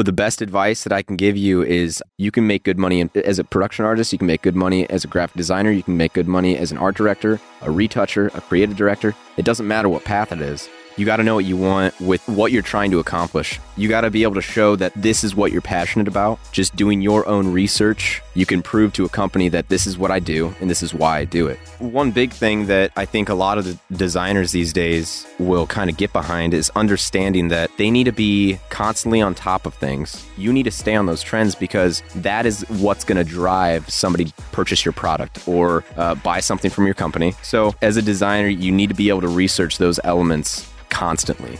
but the best advice that I can give you is you can make good money as a production artist. You can make good money as a graphic designer. You can make good money as an art director, a retoucher, a creative director. It doesn't matter what path it is. You got to know what you want with what you're trying to accomplish. You got to be able to show that this is what you're passionate about. Just doing your own research, you can prove to a company that this is what I do and this is why I do it. One big thing that I think a lot of the designers these days will kind of get behind is understanding that they need to be constantly on top of things. You need to stay on those trends because that is what's going to drive somebody purchase your product or uh, buy something from your company. So, as a designer, you need to be able to research those elements constantly.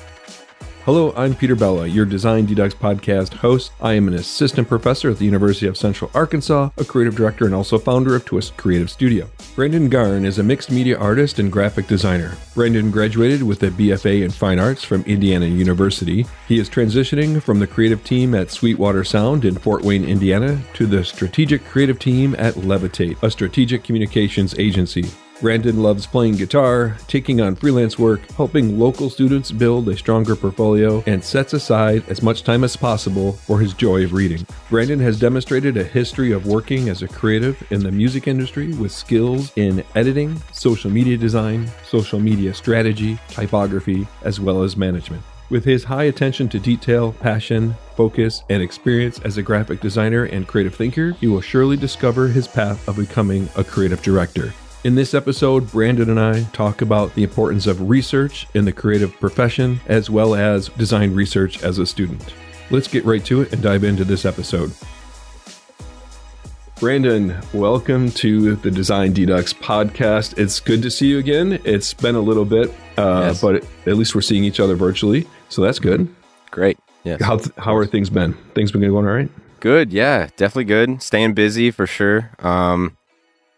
Hello, I'm Peter Bella, your Design Deducts podcast host. I am an assistant professor at the University of Central Arkansas, a creative director, and also founder of Twist Creative Studio. Brandon Garn is a mixed media artist and graphic designer. Brandon graduated with a BFA in Fine Arts from Indiana University. He is transitioning from the creative team at Sweetwater Sound in Fort Wayne, Indiana, to the strategic creative team at Levitate, a strategic communications agency. Brandon loves playing guitar, taking on freelance work, helping local students build a stronger portfolio, and sets aside as much time as possible for his joy of reading. Brandon has demonstrated a history of working as a creative in the music industry with skills in editing, social media design, social media strategy, typography, as well as management. With his high attention to detail, passion, focus, and experience as a graphic designer and creative thinker, he will surely discover his path of becoming a creative director. In this episode, Brandon and I talk about the importance of research in the creative profession as well as design research as a student. Let's get right to it and dive into this episode. Brandon, welcome to the Design Deducts podcast. It's good to see you again. It's been a little bit, uh, yes. but at least we're seeing each other virtually, so that's good. Great. Yes. How, how are things been? Things been going all right? Good. Yeah, definitely good. Staying busy for sure. Um,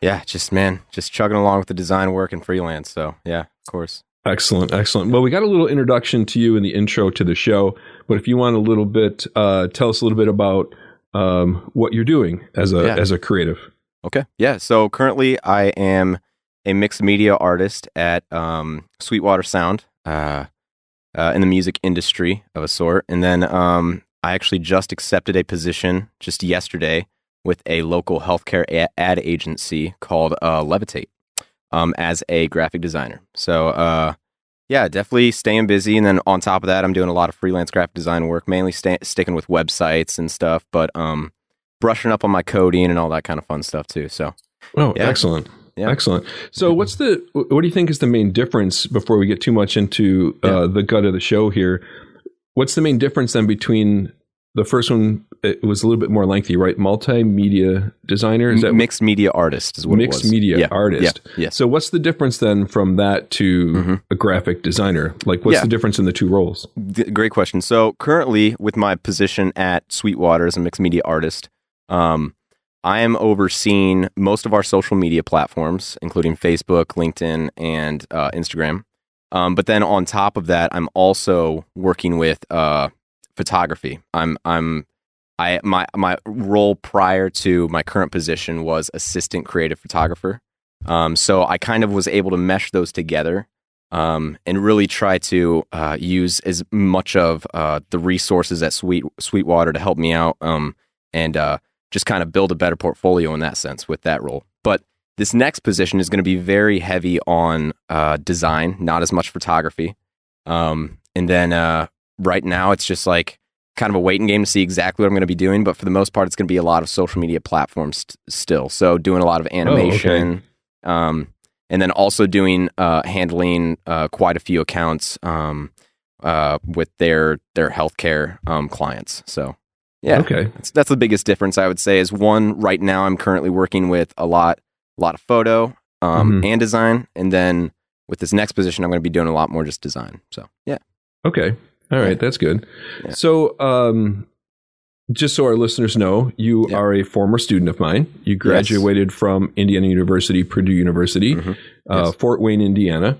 yeah, just man, just chugging along with the design work and freelance. So yeah, of course. Excellent, excellent. Well, we got a little introduction to you in the intro to the show, but if you want a little bit, uh, tell us a little bit about um, what you're doing as a yeah. as a creative. Okay, yeah. So currently, I am a mixed media artist at um, Sweetwater Sound uh, uh, in the music industry of a sort, and then um, I actually just accepted a position just yesterday with a local healthcare ad agency called uh, Levitate um, as a graphic designer. So, uh, yeah, definitely staying busy. And then on top of that, I'm doing a lot of freelance graphic design work, mainly sticking with websites and stuff, but um, brushing up on my coding and all that kind of fun stuff too. So, oh, yeah. excellent. Yeah. Excellent. So, mm-hmm. what's the what do you think is the main difference before we get too much into uh, yeah. the gut of the show here? What's the main difference then between the first one it was a little bit more lengthy, right? Multimedia designer, is that mixed media artist is what mixed media yeah. artist. Yeah. yeah. So what's the difference then from that to mm-hmm. a graphic designer? Like, what's yeah. the difference in the two roles? Great question. So currently, with my position at Sweetwater as a mixed media artist, um, I am overseeing most of our social media platforms, including Facebook, LinkedIn, and uh, Instagram. Um, but then on top of that, I'm also working with uh, photography. I'm I'm I my my role prior to my current position was assistant creative photographer. Um, so I kind of was able to mesh those together um, and really try to uh, use as much of uh, the resources at Sweet Sweetwater to help me out um, and uh, just kind of build a better portfolio in that sense with that role. But this next position is going to be very heavy on uh, design, not as much photography. Um, and then uh, right now it's just like kind of a waiting game to see exactly what I'm going to be doing. But for the most part, it's going to be a lot of social media platforms st- still. So doing a lot of animation, oh, okay. um, and then also doing uh, handling uh, quite a few accounts um, uh, with their their healthcare um, clients. So yeah, okay, that's, that's the biggest difference I would say. Is one right now I'm currently working with a lot a lot of photo um, mm-hmm. and design, and then with this next position, I'm going to be doing a lot more just design. So yeah. Okay. All right, that's good. Yeah. So, um, just so our listeners know, you yeah. are a former student of mine. You graduated yes. from Indiana University, Purdue University, mm-hmm. uh, yes. Fort Wayne, Indiana,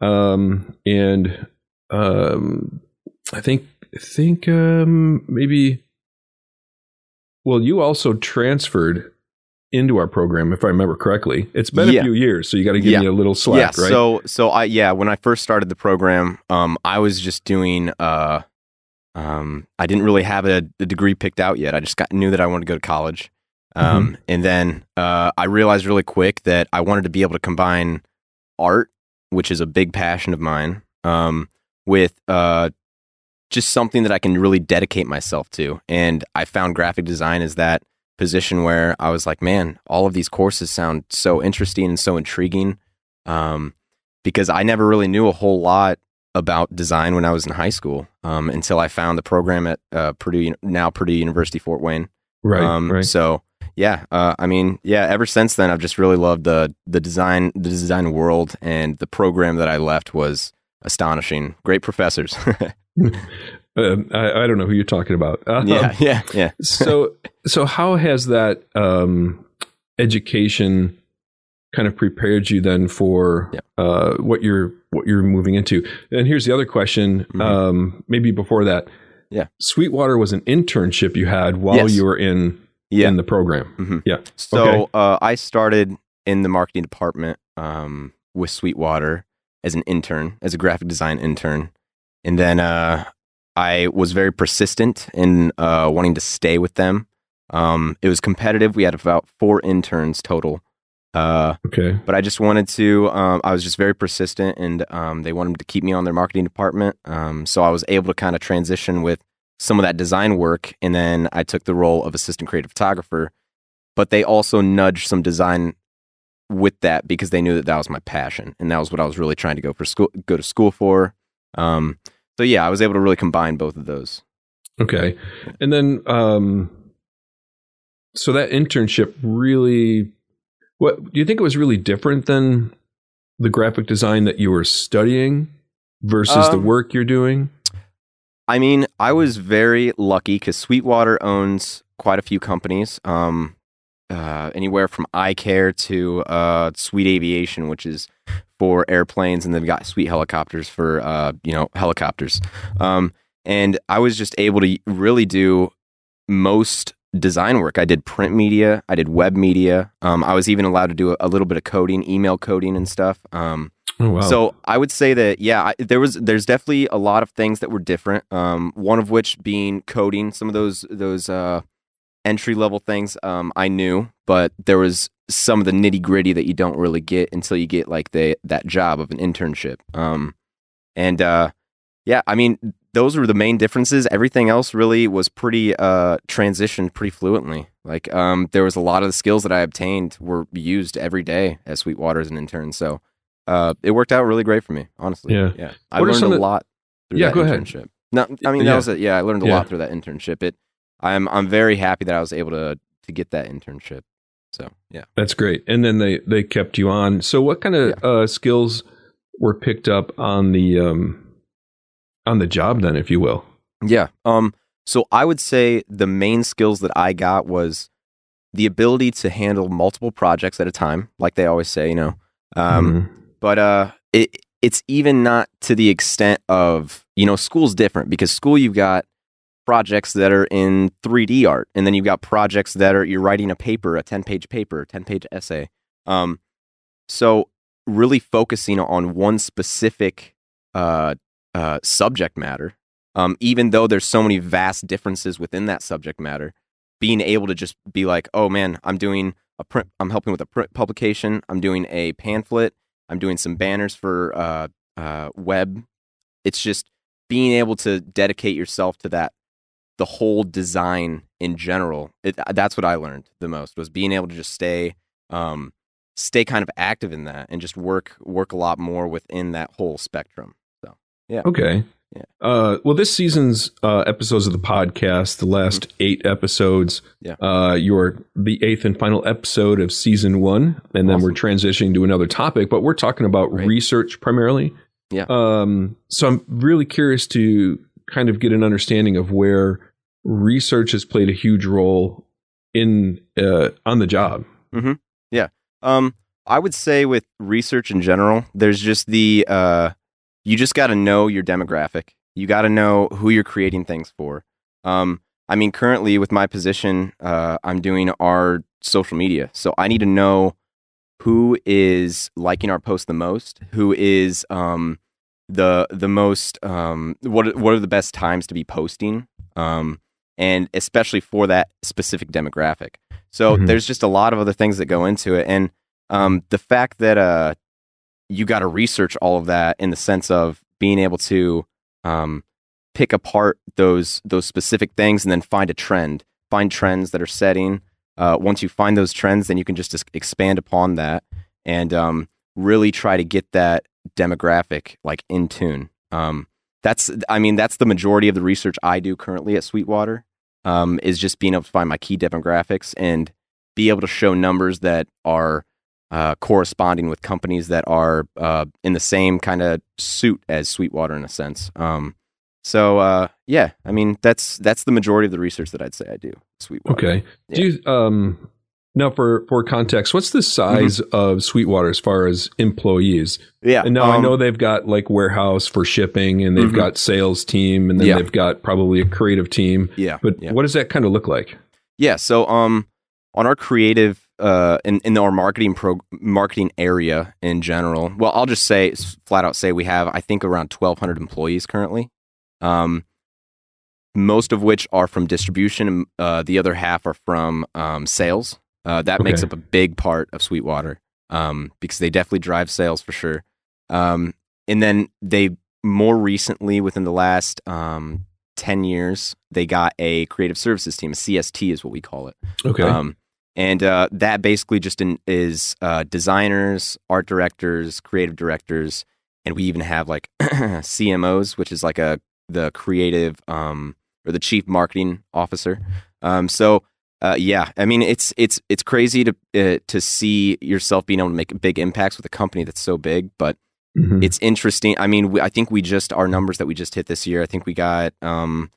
um, and um, I think I think um, maybe. Well, you also transferred into our program, if I remember correctly. It's been yeah. a few years, so you got to give yeah. me a little slack, yeah. right? So, so I yeah, when I first started the program, um, I was just doing uh, um, I didn't really have a, a, degree picked out yet. I just got, knew that I wanted to go to college. Um, mm-hmm. And then uh, I realized really quick that I wanted to be able to combine art, which is a big passion of mine, um, with uh, just something that I can really dedicate myself to. And I found graphic design is that position where I was like, man, all of these courses sound so interesting and so intriguing. Um, because I never really knew a whole lot about design when I was in high school um, until I found the program at uh, Purdue, now Purdue University Fort Wayne. Right. Um, right. So yeah, uh, I mean, yeah. Ever since then, I've just really loved the the design the design world, and the program that I left was astonishing. Great professors. Uh, I, I, don't know who you're talking about. Um, yeah, yeah, yeah. so, so how has that um, education kind of prepared you then for yeah. uh, what you're what you're moving into? And here's the other question. Mm-hmm. Um, maybe before that, yeah, Sweetwater was an internship you had while yes. you were in yeah. in the program. Mm-hmm. Yeah. So okay. uh, I started in the marketing department um, with Sweetwater as an intern, as a graphic design intern, and then uh, I was very persistent in uh, wanting to stay with them. Um, it was competitive. We had about four interns total. Uh, okay. But I just wanted to. Um, I was just very persistent, and um, they wanted to keep me on their marketing department. Um, so I was able to kind of transition with some of that design work, and then I took the role of assistant creative photographer. But they also nudged some design with that because they knew that that was my passion, and that was what I was really trying to go for school, go to school for. Um, so yeah, I was able to really combine both of those. Okay, and then um, so that internship really, what do you think it was really different than the graphic design that you were studying versus um, the work you're doing? I mean, I was very lucky because Sweetwater owns quite a few companies, um, uh, anywhere from eye care to uh, Sweet Aviation, which is for airplanes, and they've got Sweet Helicopters for uh, you know helicopters. Um, and I was just able to really do most design work. I did print media, I did web media. Um, I was even allowed to do a, a, little bit of coding, email coding, and stuff. Um, Oh, wow. So I would say that yeah, I, there was there's definitely a lot of things that were different. Um, one of which being coding. Some of those those uh, entry level things um, I knew, but there was some of the nitty gritty that you don't really get until you get like the that job of an internship. Um, and uh, yeah, I mean those were the main differences. Everything else really was pretty uh, transitioned pretty fluently. Like um, there was a lot of the skills that I obtained were used every day at Sweetwater as an intern. So uh, it worked out really great for me, honestly. Yeah, yeah. I what learned a lot. Through yeah, that go internship. ahead. No, I mean that yeah. was it. Yeah, I learned a yeah. lot through that internship. It, I'm I'm very happy that I was able to to get that internship. So yeah, that's great. And then they they kept you on. So what kind of yeah. uh, skills were picked up on the um on the job then, if you will? Yeah. Um. So I would say the main skills that I got was the ability to handle multiple projects at a time, like they always say. You know. Um. Mm-hmm but uh, it it's even not to the extent of you know school's different because school you've got projects that are in 3D art, and then you've got projects that are you're writing a paper, a 10 page paper, 10 page essay. Um, so really focusing on one specific uh, uh, subject matter, um, even though there's so many vast differences within that subject matter, being able to just be like, oh man, I'm doing a print, I'm helping with a print publication, I'm doing a pamphlet, I'm doing some banners for uh, uh, web. It's just being able to dedicate yourself to that, the whole design in general. It, that's what I learned the most was being able to just stay, um, stay kind of active in that and just work work a lot more within that whole spectrum. So yeah. Okay. Yeah. Uh, well, this season's uh, episodes of the podcast, the last mm-hmm. eight episodes, yeah. uh, you're the eighth and final episode of season one, and then we're transitioning to another topic. But we're talking about research primarily. Yeah. Um, so I'm really curious to kind of get an understanding of where research has played a huge role in uh, on the job. Mm-hmm. Yeah. Um, I would say with research in general, there's just the uh, you just got to know your demographic. You got to know who you're creating things for. Um, I mean, currently with my position, uh, I'm doing our social media. So I need to know who is liking our post the most, who is um, the the most um, what are- what are the best times to be posting, um, and especially for that specific demographic. So Mhm. there's just a lot of other things that go into it, and um, the fact that uh, you got to research all of that in the sense of being able to um, pick apart those those specific things and then find a trend, find trends that are setting. Uh, once you find those trends, then you can just expand upon that and um, really try to get that demographic like in tune. Um, that's, I mean, that's the majority of the research I do currently at Sweetwater. Um, is just being able to find my key demographics and be able to show numbers that are uh, corresponding with companies that are uh, in the same kind of suit as Sweetwater in a sense. Um, so uh, yeah, I mean that's that's the majority of the research that I'd say I do. Sweetwater. Okay. Do you um now for for context, what's the size of Sweetwater as far as employees? Yeah. And now I um, know they've got like warehouse for shipping, and they've Mhm. got sales team, and then Yeah. they've got probably a creative team. Yeah. But yeah. what does that kind of look like? Yeah. So, um, on our creative, uh, in, in our marketing pro marketing area in general, well, I'll just say flat out say we have I think around twelve hundred employees currently. Um, most of which are from distribution, and uh, the other half are from um, sales. Uh, that makes up a big part of Sweetwater um, because they definitely drive sales for sure. Um, and then they more recently, within the last um, 10 years, they got a creative services team. A CST is what we call it. Okay. Um, and uh, that basically just in, is uh, designers, art directors, creative directors, and we even have like CMOs, which is like a the creative um, or the chief marketing officer. Um, so uh, yeah, I mean it's it's it's crazy to uh, to see yourself being able to make big impacts with a company that's so big, but Mhm. it's interesting. I mean, we, I think we just our numbers that we just hit this year. I think we got um,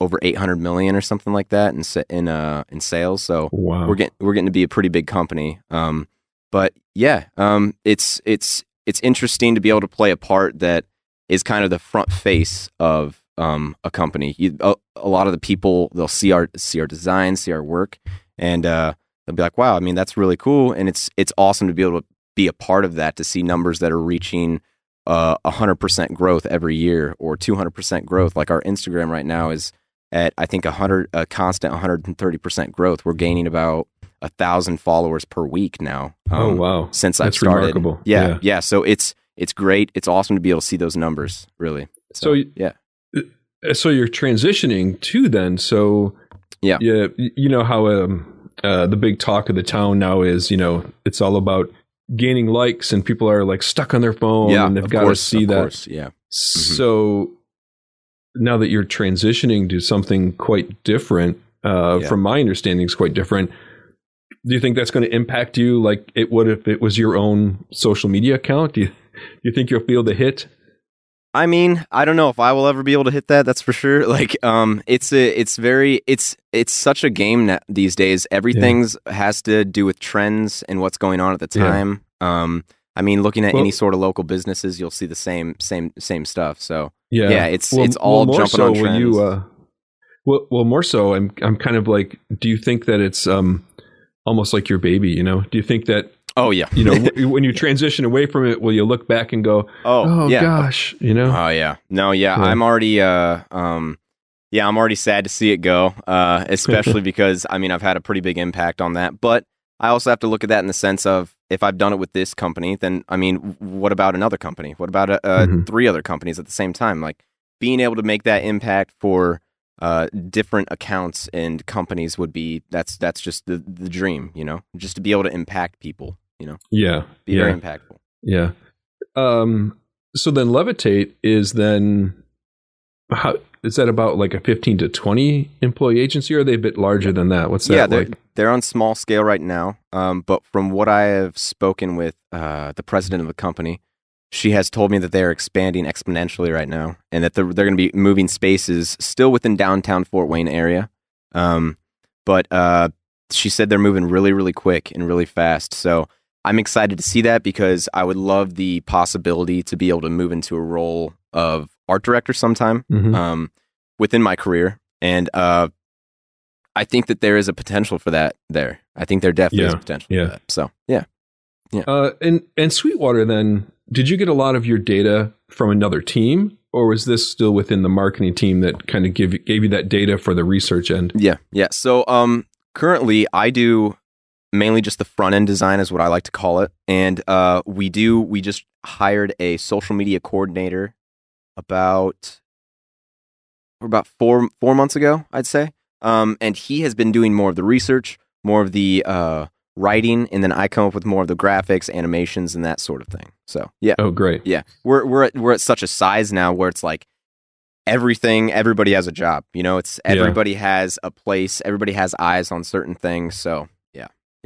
over eight hundred million or something like that in in uh, in sales. So wow. we're getting we're getting to be a pretty big company. Um, but yeah, um, it's it's it's interesting to be able to play a part that is kind of the front face of um, a company. You, a, a lot of the people they'll see our see our designs, see our work, and uh, they'll be like, "Wow, I mean that's really cool." And it's it's awesome to be able to be a part of that to see numbers that are reaching uh, 100% growth every year or 200% growth. Like our Instagram right now is at I think 100 a constant 130% growth. We're gaining about a thousand followers per week now. oh um, wow. Since I've started, remarkable. Yeah, Yeah. yeah, So it's it's great. It's awesome to be able to see those numbers. Really. So y- yeah, so you're transitioning to then so Yeah. yeah you know how um uh the big talk of the town now is you know it's all about gaining likes and people are like stuck on their phone yeah. and they've got to see of that course, Yeah. so now that you're transitioning to something quite different uh Yeah. from my understanding is quite different do you think that's going to impact you like it would if it was your own social media account do you, do you think you'll feel the hit I mean, I don't know if I will ever be able to hit that. That's for sure. Like, um, it's a, it's very, it's, it's such a game na- these days. Everything's has to do with trends and what's going on at the Yeah. time. Um, I mean, looking at Well- any sort of local businesses, you'll see the same, same, same stuff. So Yeah, Yeah, it's- it's all more jumping so on trends. You, uh, well, well, more so. I'm I'm kind of like, do you think that it's um almost like your baby? You know, do you think that Oh yeah. you know w- when you transition away from it, will you look back and go, oh, oh yeah. gosh, you know? Oh yeah. No, yeah. Yeah. I'm already uh um yeah, I'm already sad to see it go. Uh especially because I mean I've had a pretty big impact on that. But I also have to look at that in the sense of if I've done it with this company, then I mean, what about another company? What about uh, uh, Mhm. three other companies at the same time? Like being able to make that impact for uh, different accounts and companies would be that's that's just the the dream, you know, just to be able to impact people, you know, yeah, be yeah, very impactful. yeah. Um, so then levitate is then how is that about like a 15 to 20 employee agency or are they a bit larger than that what's that yeah, they're like they're on small scale right now. Um, but from what I have spoken with uh, the president of the company, she has told me that they are expanding exponentially right now, and that they're they're going to be moving spaces still within downtown Fort Wayne area. Um, but uh, she said they're moving really, really quick and really fast. So I'm excited to see that because I would love the possibility to be able to move into a role of art director sometime Mhm. um, within my career, and uh, I think that there is a potential for that there. I think there definitely is Yeah, a potential yeah. for that. So yeah, Yeah. Uh, and and Sweetwater, then, did you get a lot of your data from another team, or was this still within the marketing team that kind of give gave you that data for the research end? Yeah, yeah. So um, currently, I do mainly just the front end design, is what I like to call it, and uh, we do we just hired a social media coordinator about about four four months ago, I'd say. Um, and he has been doing more of the research, more of the uh, writing, and then I come up with more of the graphics, animations, and that sort of thing. So yeah, Oh, great. yeah, we're we're at, we're at such a size now where it's like everything. Everybody has a job. You know, it's Yeah. everybody has a place. Everybody has eyes on certain things. So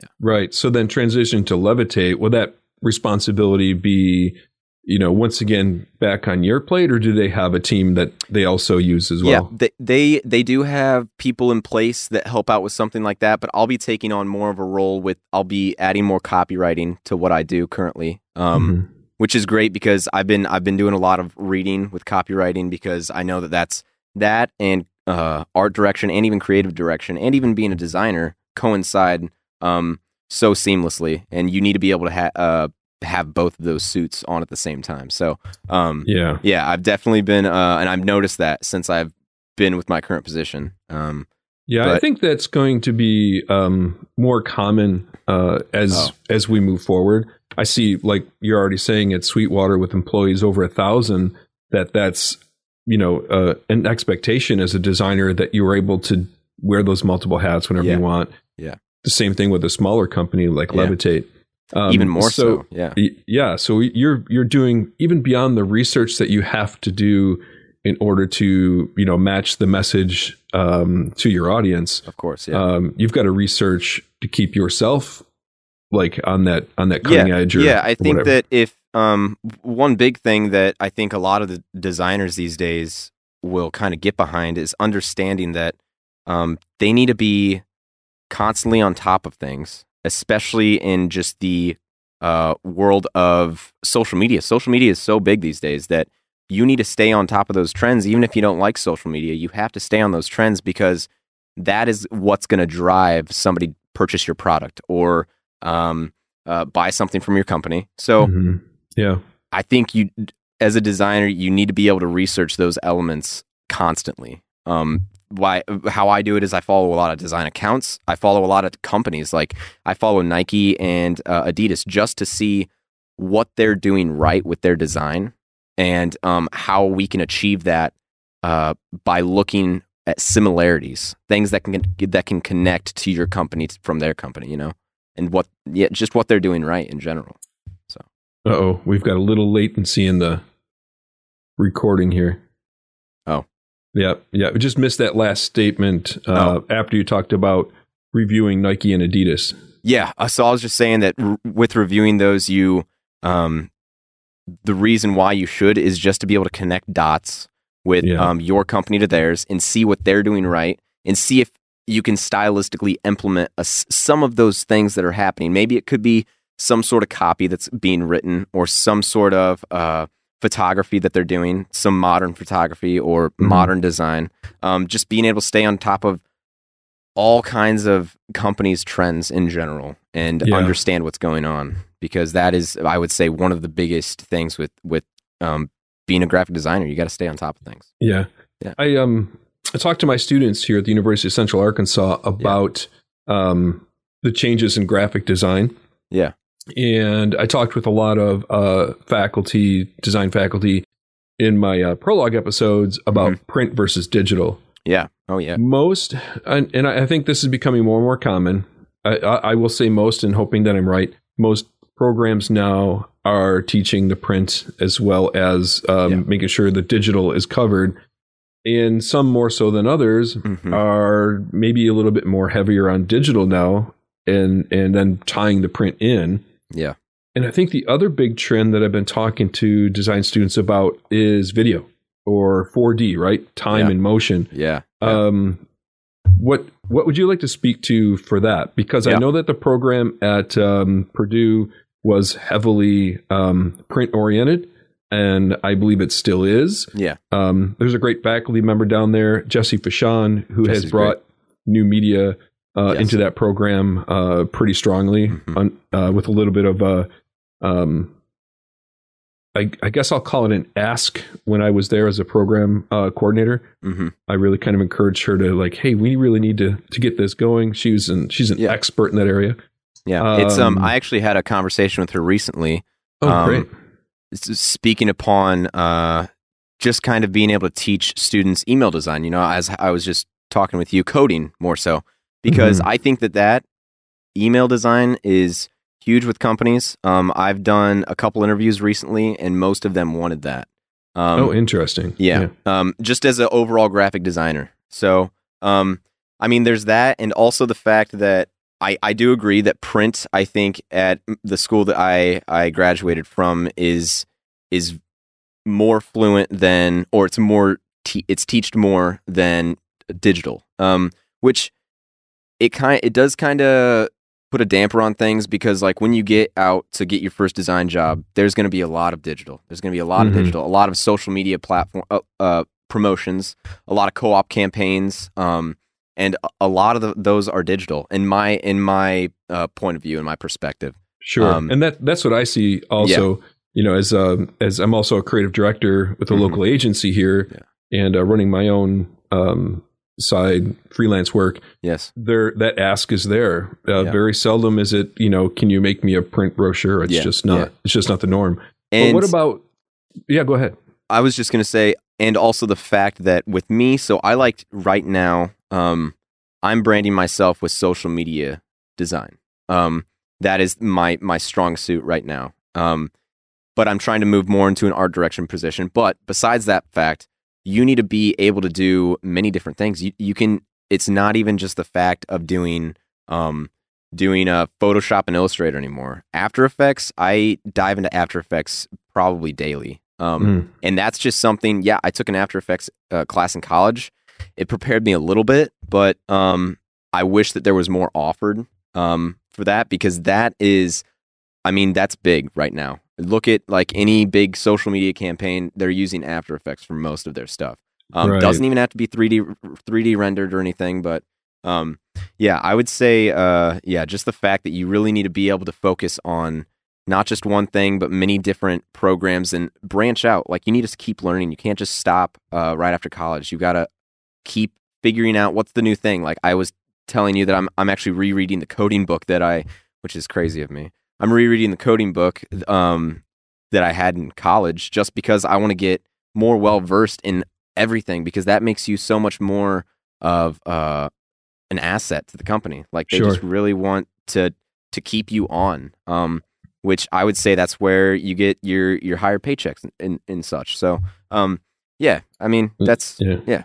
yeah, Right. So then transition to Levitate, will that responsibility be, you know, once again back on your plate, or do they have a team that they also use as well? yeah. They, they they do have people in place that help out with something like that. But I'll be taking on more of a role with. I'll be adding more copywriting to what I do currently. Um, Mhm. which is great because I've been I've been doing a lot of reading with copywriting because I know that that's that and uh, art direction and even creative direction and even being a designer coincide um, so seamlessly, and you need to be able to ha- uh, have both of those suits on at the same time. So um, Yeah. yeah, I've definitely been uh, and I've noticed that since I've been with my current position. Um, Yeah, I think that's going to be um, more common uh, as Oh. as we move forward. I see, like you're already saying, at Sweetwater with employees over a thousand, that that's you know uh, an expectation as a designer that you are able to wear those multiple hats whenever Yeah. you want. Yeah. The same thing with a smaller company like Yeah. Levitate. Um, even more so, yeah. Yeah, so you're you're doing even beyond the research that you have to do in order to you know match the message um, to your audience. Of course, yeah. Um, you've got to research to keep yourself like on that on that cutting edge. Or, yeah, I think whatever. that if um one big thing that I think a lot of the designers these days will kind of get behind is understanding that um they need to be constantly on top of things, especially in just the uh world of social media. Social media is so big these days that you need to stay on top of those trends even if you don't like social media. You have to stay on those trends because that is what's going to drive somebody purchase your product or um uh, buy something from your company. So Mhm. yeah, I think you, as a designer, you need to be able to research those elements constantly. Um, why? How I do it is I follow a lot of design accounts. I follow a lot of companies. Like I follow Nike and uh, Adidas just to see what they're doing right with their design and um, how we can achieve that uh, by looking at similarities, things that can that can connect to your company from their company. You know, and what yeah, just what they're doing right in general. So uh oh, we've got a little latency in the recording here. Oh. Yeah, yeah. We just missed that last statement uh, after you talked about reviewing Nike and Adidas. Yeah. uh, So I was just saying that r- with reviewing those, you, um, the reason why you should is just to be able to connect dots with Yeah. um, your company to theirs and see what they're doing right and see if you can stylistically implement a some of those things that are happening. Maybe it could be some sort of copy that's being written or some sort of uh, photography that they're doing, some modern photography or Mhm. modern design. Um, just being able to stay on top of all kinds of companies' trends in general and Yeah. understand what's going on because that is, I would say, one of the biggest things with with um, being a graphic designer. You got to stay on top of things. Yeah. Yeah. I um I talked to my students here at the University of Central Arkansas about um the changes in graphic design. Yeah. And I talked with a lot of uh faculty, design faculty in my uh, prologue episodes about Mm-hmm. print versus digital. Yeah. Oh yeah. Most and, and I think this is becoming more and more common. I, I, I will say most and hoping that I'm right. Most programs now are teaching the print as well as um, Yeah. making sure the digital is covered. And some more so than others Mhm. are maybe a little bit more heavier on digital now, and and then tying the print in. Yeah. And I think the other big trend that I've been talking to design students about is video or 4D, right? Time Yeah. and motion. Yeah. Yeah. Um, what what would you like to speak to for that? Because I know that the program at um, Purdue was heavily um, print oriented, and I believe it still is. yeah. Um, there's a great faculty member down there, Jesse Fashan, who has Jesse's brought new media uh, Yes. into that program uh, pretty strongly, Mhm. on, uh, with a little bit of a, um, I, I guess I'll call it an ask when I was there as a program uh, coordinator. hmm I really kind of encouraged her to like, hey, we really need to to get this going. She was an, she's an Yeah. expert in that area. Yeah, it's um. Um, I actually had a conversation with her recently. Oh, Um, great. speaking upon uh, just kind of being able to teach students email design. You know, as I was just talking with you, coding more so because Mm-hmm. I think that that email design is huge with companies. Um, I've done a couple interviews recently, and most of them wanted that. Um, oh, interesting. yeah. Um, just as an overall graphic designer. So, um, I mean, there's that, and also the fact that I, I do agree that print. I think at the school that I I graduated from is is more fluent than, or it's more te- it's teached more than digital. Um, which it kind it does kind of put a damper on things because like when you get out to get your first design job, there's going to be a lot of digital. There's going to be a lot Mhm. of digital, a lot of social media platform uh, uh, promotions, a lot of co-op campaigns, um, and a- lot of the, those are digital. In my in my uh, point of view, in my perspective, Sure, Um, and that that's what I see. Also, you know, as um, as I'm also a creative director with a Mhm. local agency here, and uh, running my own um, side freelance work. yes, There, that ask is there. Uh, Yeah. Very seldom is it. You know, can you make me a print brochure? It's Yeah, just not. yeah. It's just not the norm. and but what about? Yeah, go ahead. I was just gonna say, and also the fact that with me, so I like right now, um, I'm branding myself with social media design. Um, that is my my strong suit right now. Um, but I'm trying to move more into an art direction position. But besides that fact, you need to be able to do many different things. You you can. It's not even just the fact of doing um doing a Photoshop and Illustrator anymore. After Effects, I dive into After Effects probably daily. Um, Mm. and that's just something. Yeah, I took an After Effects uh, class in college. It prepared me a little bit, but um, I wish that there was more offered um, for that because that is, I mean, that's big right now. Look at like any big social media campaign; they're using After Effects for most of their stuff. Um, Right. Doesn't even have to be three D three D rendered or anything, but um, yeah, I would say, uh, yeah, just the fact that you really need to be able to focus on not just one thing, but many different programs and branch out. Like you need to keep learning. You can't just stop uh, right after college. You've got to keep figuring out what's the new thing. Like I was telling you that I'm I'm actually rereading the coding book that I, which is crazy of me. I'm rereading the coding book um, that I had in college just because I want to get more well versed in everything because that makes you so much more of uh, an asset to the company. Like they Sure. just really want to to keep you on. Um, which I would say that's where you get your your higher paychecks and, and, such. So, um, yeah, I mean Mm, that's Yeah. Yeah.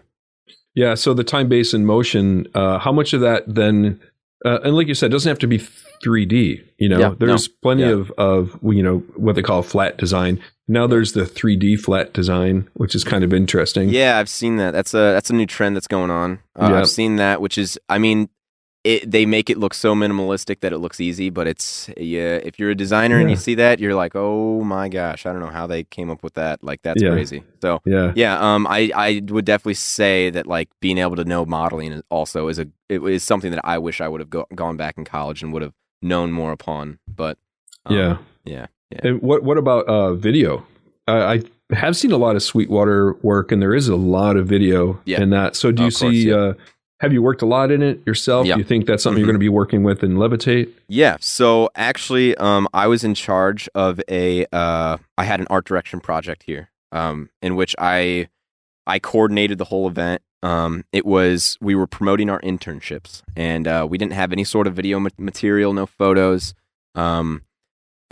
Yeah. So the time base in motion, uh, how much of that then, uh, and like you said, it doesn't have to be 3D. You know, Yeah, no. there's plenty Yeah. of, of, you know, what they call flat design. Now there's the 3D flat design, which is kind of interesting. Yeah, I've seen that. That's a that's a new trend that's going on. Uh, Yeah. I've seen that, which is, I mean, it, they make it look so minimalistic that it looks easy, but it's yeah. If you're a designer and you see that, you're like, oh my gosh, I don't know how they came up with that. Like that's Yeah. crazy. So Yeah. yeah, um, I I would definitely say that like being able to know modeling is also is a it is something that I wish I would have go, gone back in college and would have known more upon. But um, yeah. yeah, yeah. And what, what about uh, video? Uh, I have seen a lot of Sweetwater work, and there is a lot of video Yeah. in that. So do you Of course, see, yeah. uh, have you worked a lot in it yourself? Yeah. Do you think that's something Mhm. you're going to be working with in Levitate? Yeah. So actually, um, I was in charge of a. Uh, I had an art direction project here, um, in which I, I coordinated the whole event. Um, it was we were promoting our internships, and uh, we didn't have any sort of video ma- material, no photos. Um,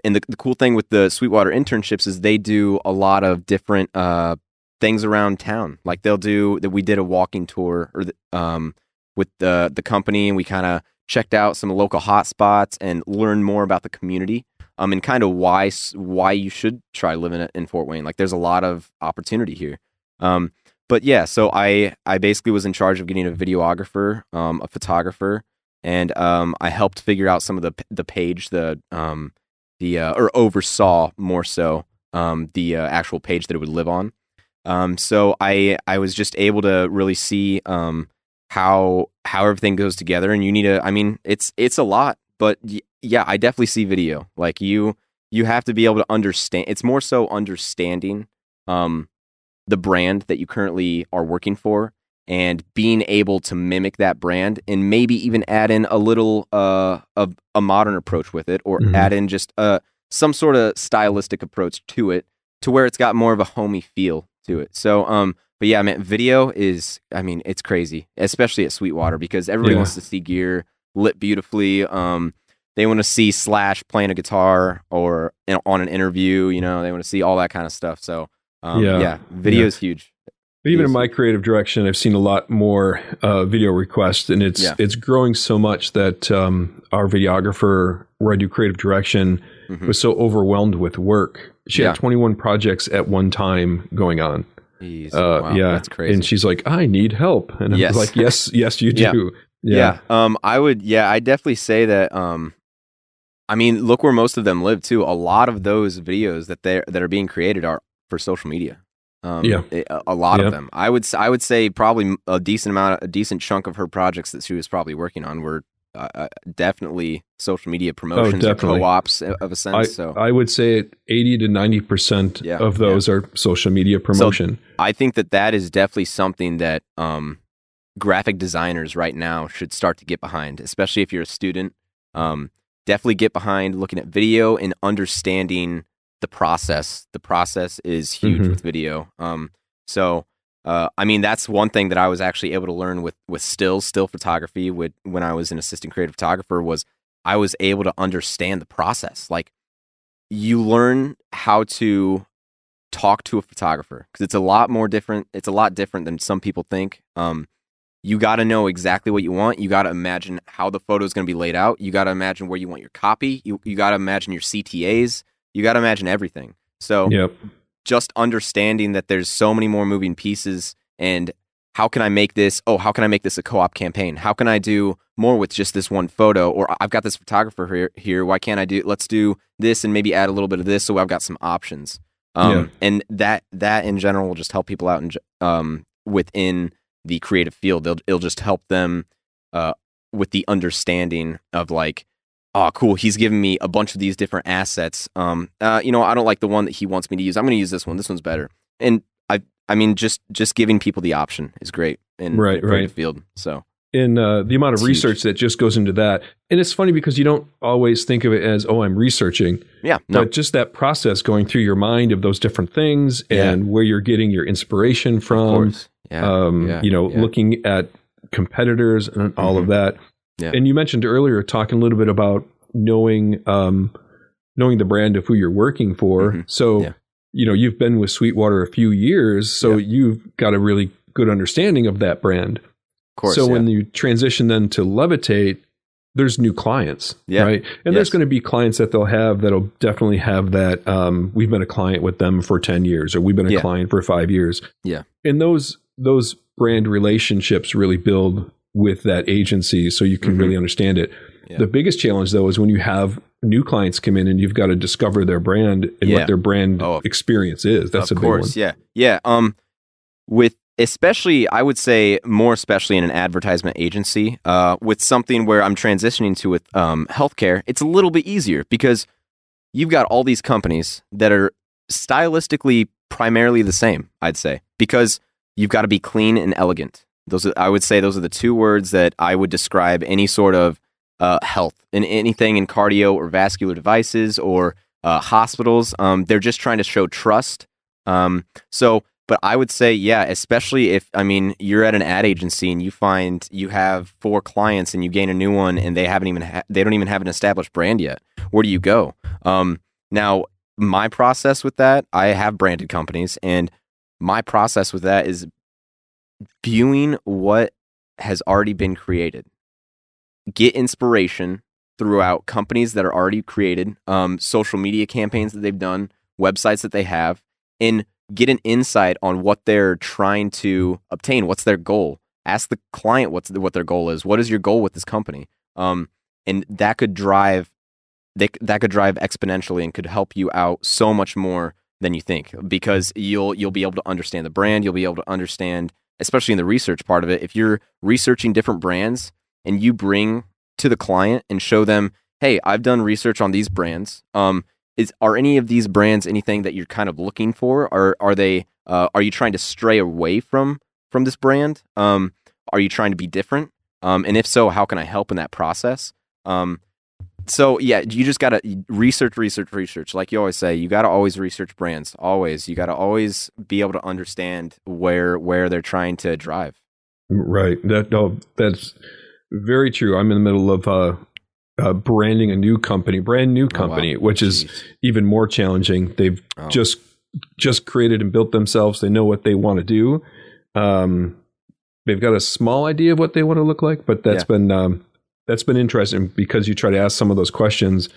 and the the cool thing with the Sweetwater internships is they do a lot of different uh things around town. Like they'll do that. We did a walking tour, or the, um, with the the company, and we kind of checked out some local hotspots and learned more about the community. Um, and kind of why why you should try living in Fort Wayne. Like, there's a lot of opportunity here. Um, but yeah, so I I basically was in charge of getting a videographer, um, a photographer, and um, I helped figure out some of the the page, the um, the uh, or oversaw more so um, the uh, actual page that it would live on. Um, so I I was just able to really see um, how how everything goes together and you need to i mean it's it's a lot but y- yeah i definitely see video like you you have to be able to understand it's more so understanding um the brand that you currently are working for and being able to mimic that brand and maybe even add in a little uh of a modern approach with it or Mhm. add in just uh some sort of stylistic approach to it to where it's got more of a homey feel to it so um but yeah I man video is i mean it's crazy especially at sweetwater because everybody Yeah. wants to see gear lit beautifully um they want to see slash playing a guitar or you know, on an interview you know they want to see all that kind of stuff so um, Yeah. yeah. video is huge But even in my creative direction, I've seen a lot more uh, video requests, and it's Yeah. it's growing so much that um, our videographer, where I do creative direction, Mhm. was so overwhelmed with work. She Yeah. had 21 projects at one time going on. Jeez. Uh, Wow, yeah, that's crazy. And she's like, "I need help," and I'm Yes. like, "Yes, yes, you do." Yeah. Yeah, Um, I would. Yeah, I definitely say that. Um, I mean, look where most of them live too. A lot of those videos that they that are being created are for social media. Um, Yeah. a, a lot Yeah. of them. I would. I would say probably a decent amount, a decent chunk of her projects that she was probably working on were uh, uh, definitely social media promotions or Oh, definitely. co-ops uh, of a sense. I, so I would say 80 to 90 percent Yeah, of those are social media promotion. I think that that is definitely something that um, graphic designers right now should start to get behind, especially if you're a student. Um, definitely get behind looking at video and understanding the process. The process is huge Mhm. with video. Um, so, uh, I mean, that's one thing that I was actually able to learn with with stills, still photography. With when I was an assistant creative photographer, was I was able to understand the process. Like, you learn how to talk to a photographer because it's a lot more different. It's a lot different than some people think. Um, you got to know exactly what you want. You got to imagine how the photo is going to be laid out. You got to imagine where you want your copy. You you got to imagine your CTAs. You got to imagine everything. So Yep. Just understanding that there's so many more moving pieces and how can I make this? Oh, how can I make this a co-op campaign? How can I do more with just this one photo? Or I've got this photographer here. Here, why can't I do? Let's do this and maybe add a little bit of this, so I've got some options. Um, Yeah. And that that in general will just help people out in, um, within the creative field. They'll, it'll just help them uh, with the understanding of like, oh, cool. He's giving me a bunch of these different assets. Um, uh, you know, I don't like the one that he wants me to use. I'm going to use this one. This one's better. And I, I mean, just just giving people the option is great in Right, the right. field. So in uh, the amount of It's huge. research that just goes into that. And it's funny because you don't always think of it as, oh, I'm researching, yeah, no, but just that process going through your mind of those different things Yeah. and where you're getting your inspiration of from, course. Yeah, um, yeah, you know, looking at competitors and all of Mhm. that. Yeah. And you mentioned earlier talking a little bit about knowing um, knowing the brand of who you're working for. Mhm. So, Yeah. you know, you've been with Sweetwater a few years, so you've got a really good understanding of that brand. of course. so yeah. when you transition then to Levitate, there's new clients, Yeah. right? And there's going to be clients that they'll have that'll definitely have that. Um, we've been a client with them for ten years, or we've been a Yeah. client for five years. Yeah. and those those brand relationships really build with that agency, so you can Mhm. really understand it. Yeah. The biggest challenge though is when you have new clients come in and you've got to discover their brand and Yeah. what their brand Oh, experience is. That's of a big course, one. yeah, yeah. Um, with especially, I would say more especially in an advertisement agency, uh, with something where I'm transitioning to with um healthcare, it's a little bit easier because you've got all these companies that are stylistically primarily the same. I'd say because you've got to be clean and elegant. Those are, I would say those are the two words that I would describe any sort of uh, health in anything in cardio or vascular devices or uh, hospitals. Um, they're just trying to show trust. Um, so, but I would say, yeah, especially if I mean you're at an ad agency and you find you have four clients and you gain a new one and they haven't even ha- they don't even have an established brand yet. Where do you go? Um, now, my process with that, I have branded companies, and my process with that is viewing what has already been created. Get inspiration throughout companies that are already created, um, social media campaigns that they've done, websites that they have, and get an insight on what they're trying to obtain. What's their goal? Ask the client what's what their goal is. What is your goal with this company? Um, and that could drive they, that could drive exponentially and could help you out so much more than you think because you'll you'll be able to understand the brand. You'll be able to understand especially in the research part of it, if you're researching different brands and you bring to the client and show them, hey, I've done research on these brands. Um, is are any of these brands anything that you're kind of looking for, or are they? Uh, are you trying to stray away from from this brand? Um, are you trying to be different? Um, and if so, how can I help in that process? Um, so yeah, you just gotta research, research, research. Like you always say, you gotta always research brands. Always, you gotta always be able to understand where where they're trying to drive. Right. That no, that's very true. I'm in the middle of uh, uh, branding a new company, brand new company, oh, wow. which is even more challenging. They've Oh. just just created and built themselves. They know what they want to do. Um, they've got a small idea of what they want to look like, but that's Yeah. been um, that's been interesting because you try to ask some of those questions,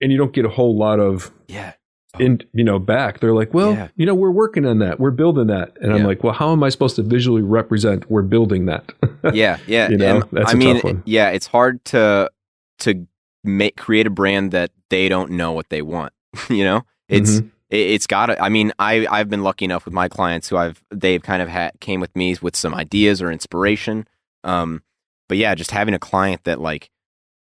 and you don't get a whole lot of yeah, in you know back. They're like, well, Yeah. you know, we're working on that, we're building that, and I'm like, well, how am I supposed to visually represent we're building that? yeah, yeah. You know, And, that's I a mean, tough one. yeah, it's hard to to make create a brand that they don't know what they want. you know, it's Mhm. it, it's got to. I mean, I I've been lucky enough with my clients who I've they've kind of had came with me with some ideas or inspiration. Um, but yeah, just having a client that like,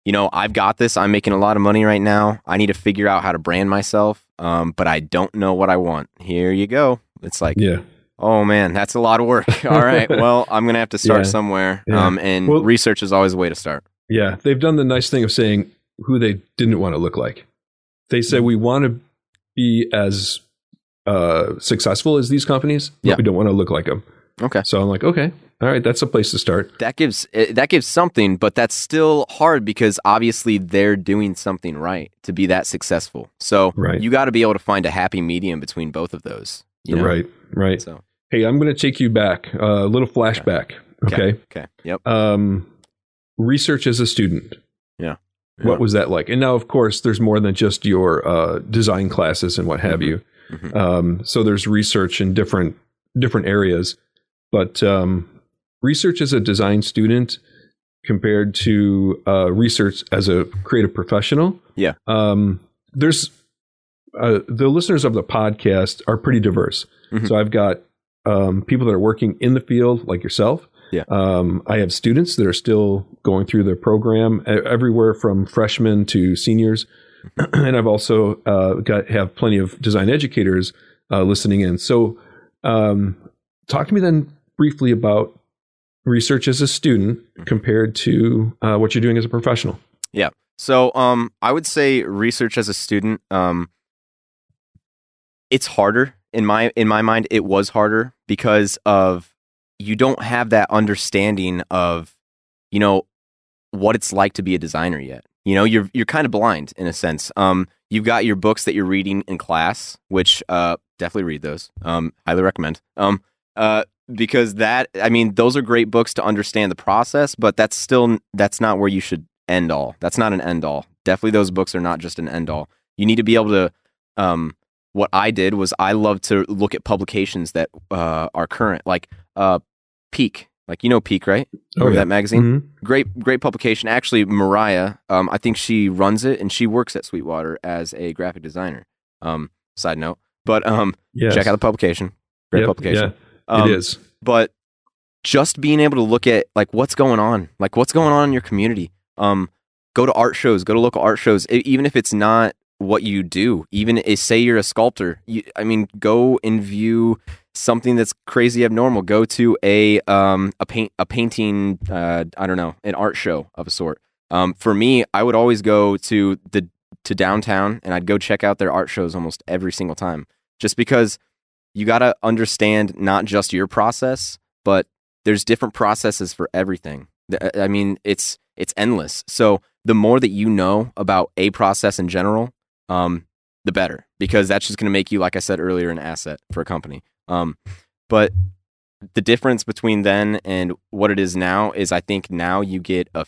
you know, I've got this. I'm making a lot of money right now. I need to figure out how to brand myself. Um, but I don't know what I want. Here you go. It's like, yeah. oh man, that's a lot of work. All right, well, I'm gonna have to start Yeah. somewhere. Yeah. Um, and Well- research is always a way to start. Yeah, they've done the nice thing of saying who they didn't want to look like. They Mm-hmm. said we want to be as uh, successful as these companies, but Yeah. we don't want to look like them. Okay. So I'm like, okay, all right, that's a place to start. that gives eh, that gives something, but that's still hard because obviously they're doing something right to be that successful. So Right. you got to be able to find a happy medium between both of those. You know? Right, right. So Hey, I'm going to take you back uh, a little flashback. Okay. okay. Yep. Um, research as a student. Yeah. What Yeah. was that like? And now, of course, there's more than just your uh, design classes and what have Mhm. you. Mhm. Um, so there's research in different different areas, but um, research as a design student compared to uh, research as a creative professional. Yeah. Um, there's uh, the listeners of the podcast are pretty diverse. Mhm. So I've got um, people that are working in the field, like yourself. Yeah. Um, I have students that are still going through their program, everywhere from freshmen to seniors, and I've also uh, got have plenty of design educators uh, listening in. So, um, talk to me then briefly about research as a student compared to uh, what you're doing as a professional. Yeah. So um, I would say research as a student, um, it's harder in my in my mind. It was harder because of you don't have that understanding of you know what it's like to be a designer yet. You know, you're you're kind of blind in a sense. Um, you've got your books that you're reading in class, which uh, definitely read those. Um, highly recommend. Um, uh, because that I mean, those are great books to understand the process, but that's still that's not where you should end all. That's not an end all. Definitely, those books are not just an end all. You need to be able to. Um, what I did was I love to look at publications that uh, are current, like uh, Peak. Like you know Peak, right? Remember that magazine? Mhm. Great, great publication. Actually, Mariah, um, I think she runs it, and she works at Sweetwater as a graphic designer. Um, side note, but um, Yes. check out the publication. Great Yep, publication. Yeah, Um, it is. but just being able to look at like what's going on like what's going on in your community. Um go to art shows go to local art shows even if it's not what you do even if, say you're a sculptor you, i mean go and view something that's crazy abnormal. Go to a um a paint a painting uh i don't know an art show of a sort. Um for me i would always go to the to downtown and i'd go check out their art shows almost every single time just because you got to understand not just your process but there's different processes for everything. I mean, it's it's endless. So the more that you know about a process in general, um, the better, because that's just going to make you, like I said earlier, an asset for a company. Um, but the difference between then and what it is now is, I think now you get a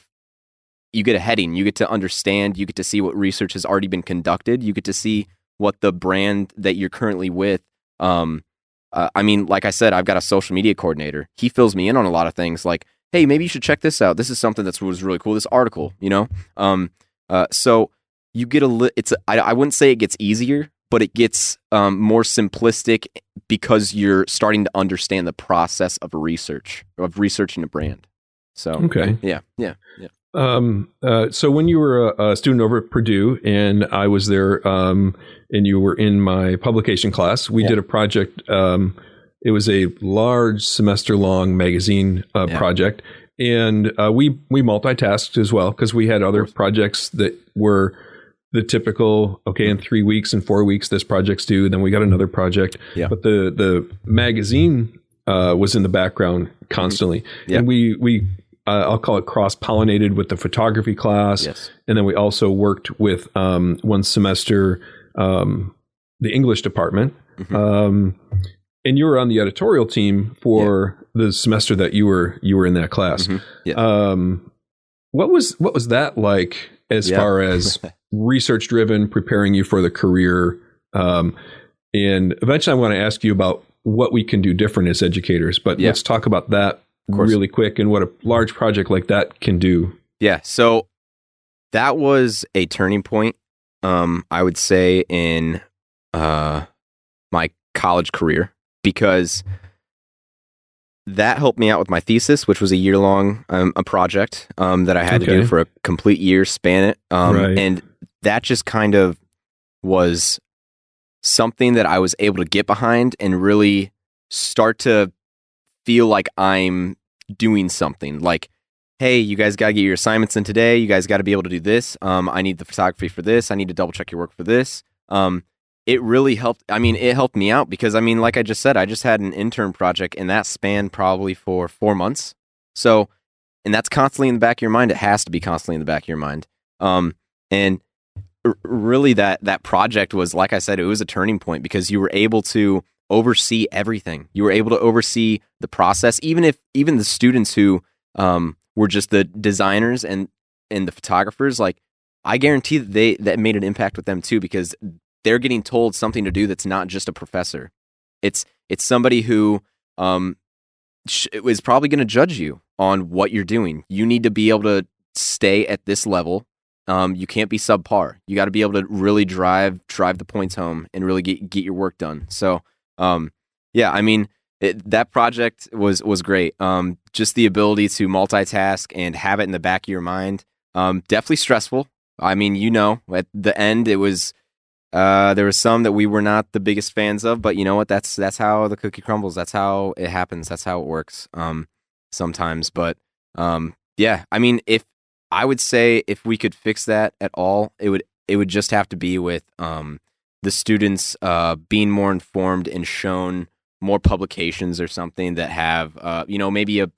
you get a heading. You get to understand. You get to see what research has already been conducted. You get to see what the brand that you're currently with um, uh, I mean, like I said, I've got a social media coordinator. He fills me in on a lot of things. Like, hey, maybe you should check this out. This is something that's was really cool. This article, you know. Um, uh, so you get a li- it's a, I, I wouldn't say it gets easier, but it gets um, more simplistic because you're starting to understand the process of research of researching a brand. So Okay. yeah, yeah, yeah. Um, uh, so when you were a, a student over at Purdue and I was there, um, and you were in my publication class, we Yeah. did a project. Um, it was a large semester long magazine uh, Yeah. project, and uh, we we multitasked as well because we had other projects that were the typical. Okay, in three weeks and four weeks, this project's due. Then we got another project. Yeah. But the the magazine uh, was in the background constantly, Mm-hmm. Yeah. and we we uh, I'll call it cross pollinated with the photography class, Yes. and then we also worked with um, one semester um, the English department. Mhm. Um, and you were on the editorial team for the semester that you were you were in that class. Mhm. Yeah. Um, what was what was that like as Yeah. far as research driven, preparing you for the career? Um, and eventually, I want to ask you about what we can do different as educators. But Yeah. let's talk about that. Really quick and what a large project like that can do. Yeah. So that was a turning point, um, I would say, in uh, my college career because that helped me out with my thesis, which was a year long um, a project um, that I had to do for a complete year, span it, um, Right. and that just kind of was something that I was able to get behind and really start to feel like I'm doing something. Like, hey, you guys got to get your assignments in today. You guys got to be able to do this. Um, I need the photography for this. I need to double check your work for this. Um, it really helped. I mean, it helped me out because I mean, like I just said, I just had an intern project and that spanned probably for four months. So, and that's constantly in the back of your mind. It has to be constantly in the back of your mind. Um, and really, that that project was, like I said, it was a turning point because you were able to oversee everything. You were able to oversee the process, even if even the students who um, were just the designers and and the photographers. Like, I guarantee that they that made an impact with them too because they're getting told something to do that's not just a professor. It's it's somebody who um, sh- is probably going to judge you on what you're doing. You need to be able to stay at this level. Um, you can't be subpar. You got to be able to really drive drive the points home and really get get your work done. So, um, yeah, I mean it, that project was was great. Um, just the ability to multitask and have it in the back of your mind. Um, definitely stressful. I mean, you know, at the end it was uh, there was some that we were not the biggest fans of, but you know what? That's that's how the cookie crumbles. That's how it happens. That's how it works. Um, sometimes, but um, yeah. I mean, if I would say if we could fix that at all, it would it would just have to be with um the students uh being more informed and shown more publications or something that have uh you know maybe a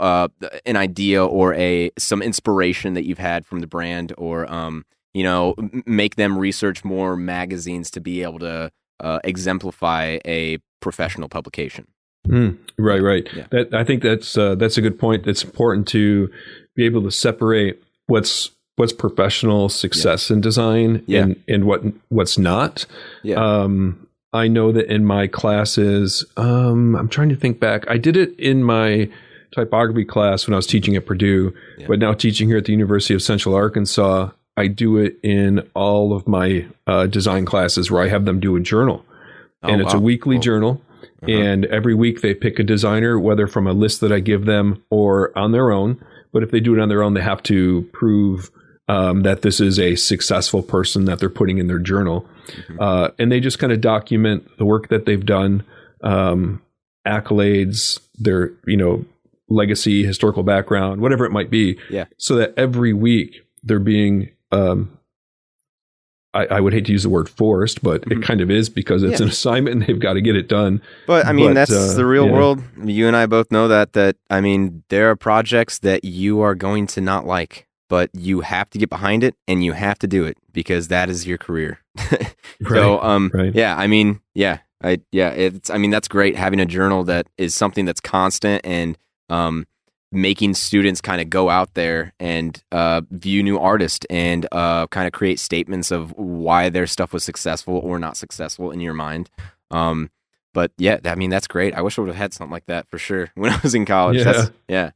uh an idea or a some inspiration that you've had from the brand or um you know make them research more magazines to be able to uh, exemplify a professional publication Mm, right, right. Yeah. That I think that's uh, that's a good point. It's important to be able to separate what's what's professional success in design Yeah. and and what what's not. yeah Um, I know that in my classes, um, I'm trying to think back. I did it in my typography class when I was teaching at Purdue, Yeah. but now teaching here at the University of Central Arkansas, I do it in all of my uh, design classes where I have them do a journal, Oh, and it's a weekly journal. Uh-huh. And every week they pick a designer, whether from a list that I give them or on their own. But if they do it on their own, they have to prove um, that this is a successful person that they're putting in their journal. Mhm. Uh, and they just kind of document the work that they've done, um, accolades, their you know legacy, historical background, whatever it might be. Yeah. So that every week they're being um, I, I would hate to use the word forced, but Mhm. it kind of is because it's Yeah. an assignment and they've got to get it done. But I mean, But, that's uh, the real yeah. world. You and I both know that. That I mean, there are projects that you are going to not like, but you have to get behind it and you have to do it because that is your career. So, um, right. yeah, I mean, yeah, I yeah, it's. I mean, that's great having a journal that is something that's constant and um, making students kind of go out there and uh, view new artists and uh, kind of create statements of why their stuff was successful or not successful in your mind. Um, but yeah, I mean, that's great. I wish I would have had something like that for sure when I was in college. Yeah. That's, yeah.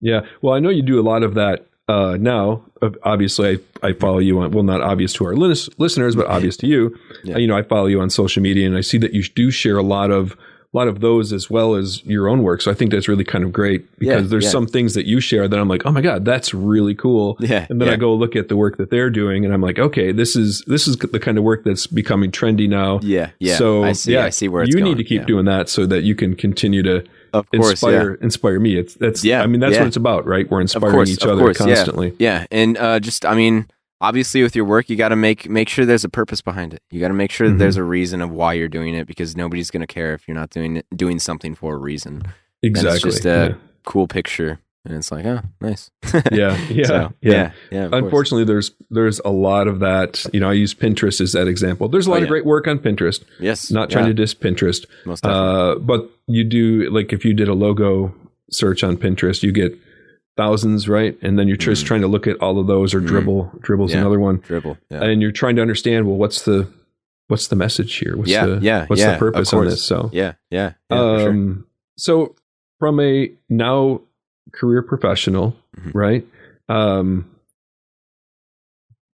Yeah. Well, I know you do a lot of that uh, now, obviously, I, I follow you on well, not obvious to our lis- listeners, but obvious to you. Yeah. Uh, you know, I follow you on social media, and I see that you do share a lot of a lot of those as well as your own work. So I think that's really kind of great because Yeah, there's yeah. some things that you share that I'm like, oh my god, that's really cool. Yeah, And then. I go look at the work that they're doing, and I'm like, okay, this is this is the kind of work that's becoming trendy now. Yeah, yeah. So I see. yeah, I see where it's you going. need to keep doing that so that you can continue to Of course, inspire inspire me. It's that's Yeah, I mean that's yeah. what it's about, right? We're inspiring course, each other course, yeah. constantly. Yeah, and uh, just I mean, obviously with your work, you got to make make sure there's a purpose behind it. You got to make sure that Mhm. there's a reason of why you're doing it because nobody's going to care if you're not doing doing something for a reason. Exactly. it's just a cool picture, and it's like, oh, nice. yeah. Yeah. So, yeah. yeah, yeah. of course. Unfortunately, there's there's a lot of that. You know, I use Pinterest as that example. There's a lot Oh, of great work on Pinterest. yes, Not trying yeah, to diss Pinterest, most definitely. uh, but you do like if you did a logo search on Pinterest, you get thousands, right? And then you're just Mm. trying to look at all of those, or Mm. Dribbble. Dribbble's Yeah. another one, Dribbble. Yeah. and you're trying to understand. Well, what's the what's the message here? What's Yeah, the yeah, what's yeah, the purpose on this? So yeah, yeah, yeah. for sure. um, so from a now career professional, Mhm. right? Um,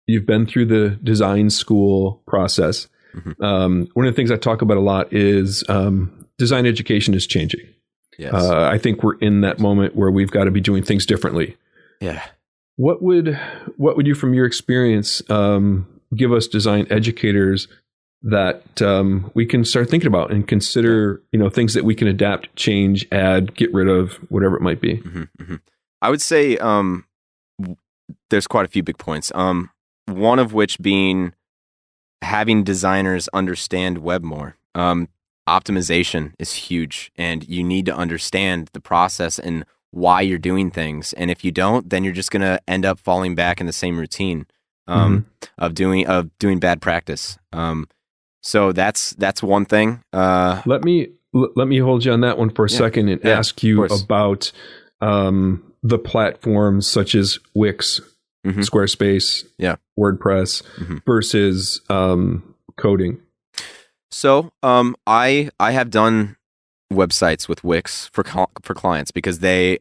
you've been through the design school process. Mhm. Um, one of the things I talk about a lot is um, design education is changing. Yes. Uh, I think we're in that moment where we've got to be doing things differently. yeah. What would what would you, from your experience, um, give us design educators that um, we can start thinking about and consider? You know, things that we can adapt, change, add, get rid of, whatever it might be. hmm hmm I would say um, there's quite a few big points. Um, one of which being having designers understand web more. Um, optimization is huge, and you need to understand the process and why you're doing things. And if you don't, then you're just going to end up falling back in the same routine um, of doing of doing bad practice. Um, so that's that's one thing. Uh, Let me let me hold you on that one for a Yeah. second and Yeah, ask you about um, the platforms such as Wix, Mhm. Squarespace, Yeah. WordPress Mhm. versus um, coding. So, um, I I have done websites with Wix for for clients because they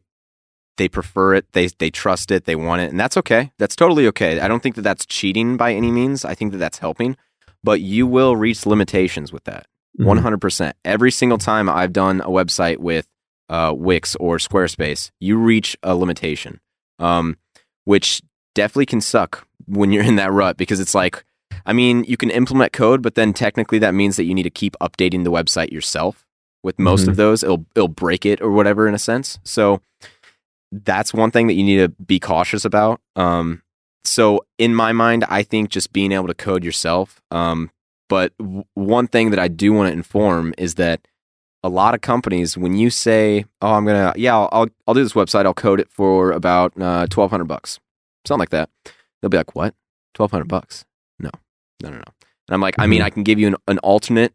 they prefer it, they they trust it, they want it, and that's okay. That's totally okay. I don't think that that's cheating by any means. I think that that's helping, but you will reach limitations with that. Mhm. One hundred percent. Every single time I've done a website with uh, Wix or Squarespace, you reach a limitation, um, which definitely can suck when you're in that rut because it's like, I mean, you can implement code, but then technically that means that you need to keep updating the website yourself. With most of those, it'll it'll break it or whatever in a sense. So that's one thing that you need to be cautious about. Um, so in my mind, I think just being able to code yourself. Um, but w- one thing that I do want to inform is that a lot of companies, when you say, "Oh, I'm gonna, yeah, I'll I'll, I'll do this website. I'll code it for about uh, twelve hundred bucks, something like that," they'll be like, "What? Twelve hundred bucks? No, no, no, no." And I'm like, I mean, Mhm. I can give you an, an alternate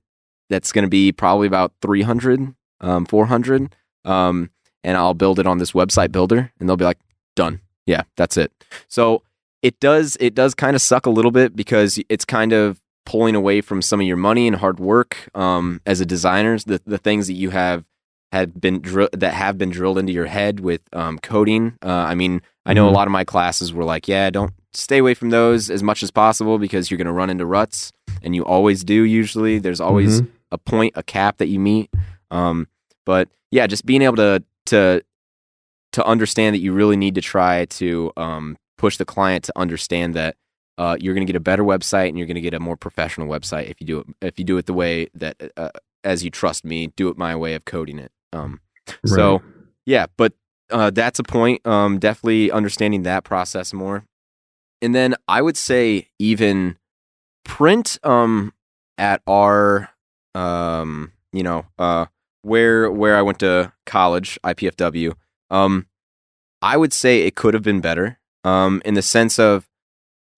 that's going to be probably about 300, um, 400, um, and I'll build it on this website builder, and they'll be like, "Done. Yeah, that's it." So it does it does kind of suck a little bit because it's kind of pulling away from some of your money and hard work um, as a designer. The the things that you have had been dri- that have been drilled into your head with um, coding. Uh, I mean, I know Mhm. a lot of my classes were like, yeah, don't stay away from those as much as possible because you're going to run into ruts, and you always do. Usually, there's always Mhm. a point, a cap that you meet. Um, but yeah, just being able to to to understand that you really need to try to um, push the client to understand that uh, you're going to get a better website and you're going to get a more professional website if you do it if you do it the way that uh, as you trust me, do it my way of coding it. Um, so Right. yeah, but uh, that's a point. Um, definitely understanding that process more, and then I would say even print um, at our um, you know uh, where where I went to college, IPFW. Um, I would say it could have been better. Um, in the sense of,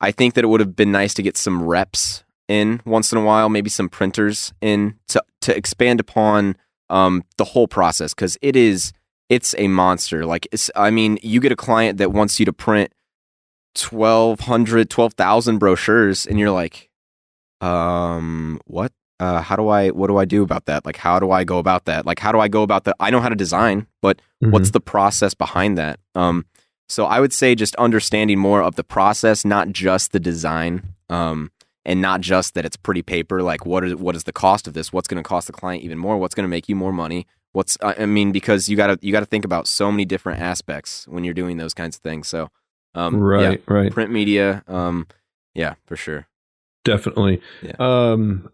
I think that it would have been nice to get some reps in once in a while, maybe some printers in to to expand upon um, the whole process because it is it's a monster. Like it's, I mean, you get a client that wants you to print 1,200, 12,000 brochures, and you're like, um, what? Uh, how do I? What do I do about that? Like, how do I go about that? Like, how do I go about that? I know how to design, but Mhm. what's the process behind that? Um, So I would say just understanding more of the process, not just the design, um, and not just that it's pretty paper. Like what is what is the cost of this? What's going to cost the client even more? What's going to make you more money? What's I mean because you gotta you gotta think about so many different aspects when you're doing those kinds of things. So um, right, yeah, right, print media, um, yeah, for sure, definitely. Yeah. Um,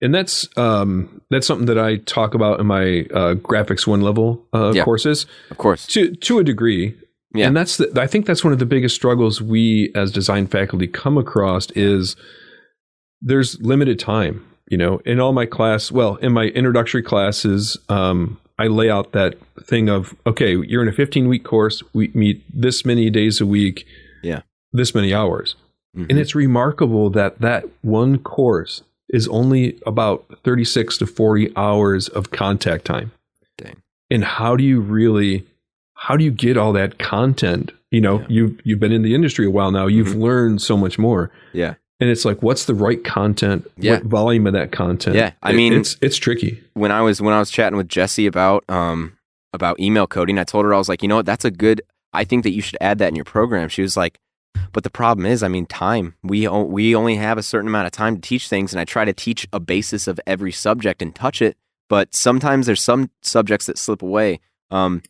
and that's um, that's something that I talk about in my uh, graphics one level uh, Yeah. courses of course. to to a degree. Yeah. And that's the, I think that's one of the biggest struggles we as design faculty come across is there's limited time. You know, in all my class, well, in my introductory classes, um, I lay out that thing of okay, you're in a 15 week course. We meet this many days a week. Yeah. This many hours. Mhm. And it's remarkable that that one course is only about 36 to 40 hours of contact time. Dang. And how do you really how do you get all that content? You know, Yeah. you've you've been in the industry a while now. You've Mhm. learned so much more. Yeah. And it's like what's the right content? Yeah. What volume of that content? Yeah, I It- mean- it's it's tricky. when I was when I was chatting with Jesse about um about email coding, I told her I was like, you know what, that's a good. I think that you should add that in your program. She was like, but the problem is, I mean, time. We o- we only have a certain amount of time to teach things, and I try to teach a basis of every subject and touch it. But sometimes there's some subjects that slip away. Um,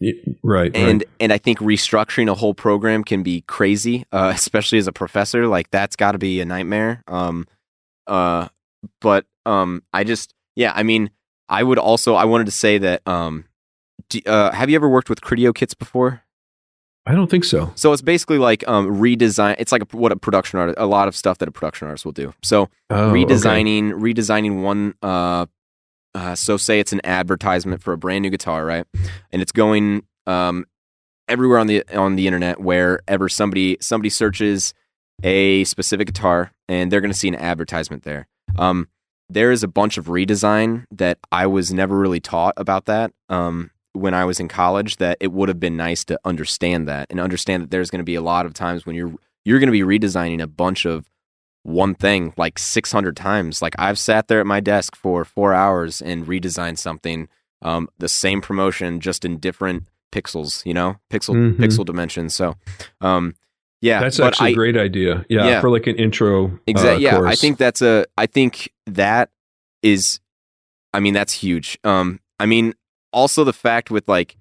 Right. and right. and I think restructuring a whole program can be crazy, uh, especially as a professor. Like that's got to be a nightmare. Um, uh, but um, I just yeah, I mean, I would also I wanted to say that um, do, uh, have you ever worked with Criteo kits before? I don't think so. So it's basically like um, redesign. It's like a, what a production artist, a lot of stuff that a production artist will do. So Oh, okay. redesigning redesigning one uh, uh so say it's an advertisement for a brand new guitar right? And it's going um everywhere on the on the internet wherever somebody somebody searches a specific guitar and they're going to see an advertisement there. Um there is a bunch of redesign that I was never really taught about that um when I was in college that it would have been nice to understand that and understand that there's going to be a lot of times when you're you're going to be redesigning a bunch of one thing like 600 times. Like I've sat there at my desk for four hours and redesigned something, um, the same promotion, just in different pixels, you know, pixel Mhm. pixel dimensions. So, um, yeah, That's but actually I, a great idea. Yeah, Yeah. for like an intro. Exactly. Uh, yeah, I think that's a. I think that is. I mean, that's huge. Um, I mean, also the fact with like,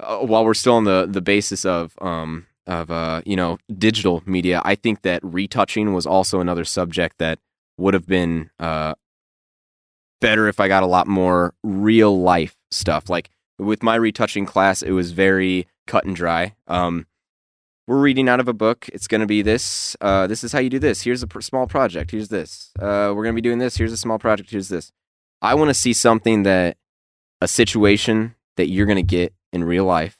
uh, while we're still on the the basis of um of uh you know digital media, I think that retouching was also another subject that would have been uh better if I got a lot more real life stuff. Like with my retouching class, it was very cut and dry. Um, we're reading out of a book. It's going to be this. Uh, this is how you do this. Here's a pr- small project. Here's this. Uh, we're going to be doing this. Here's a small project. Here's this. I want to see something that a situation that you're going to get in real life.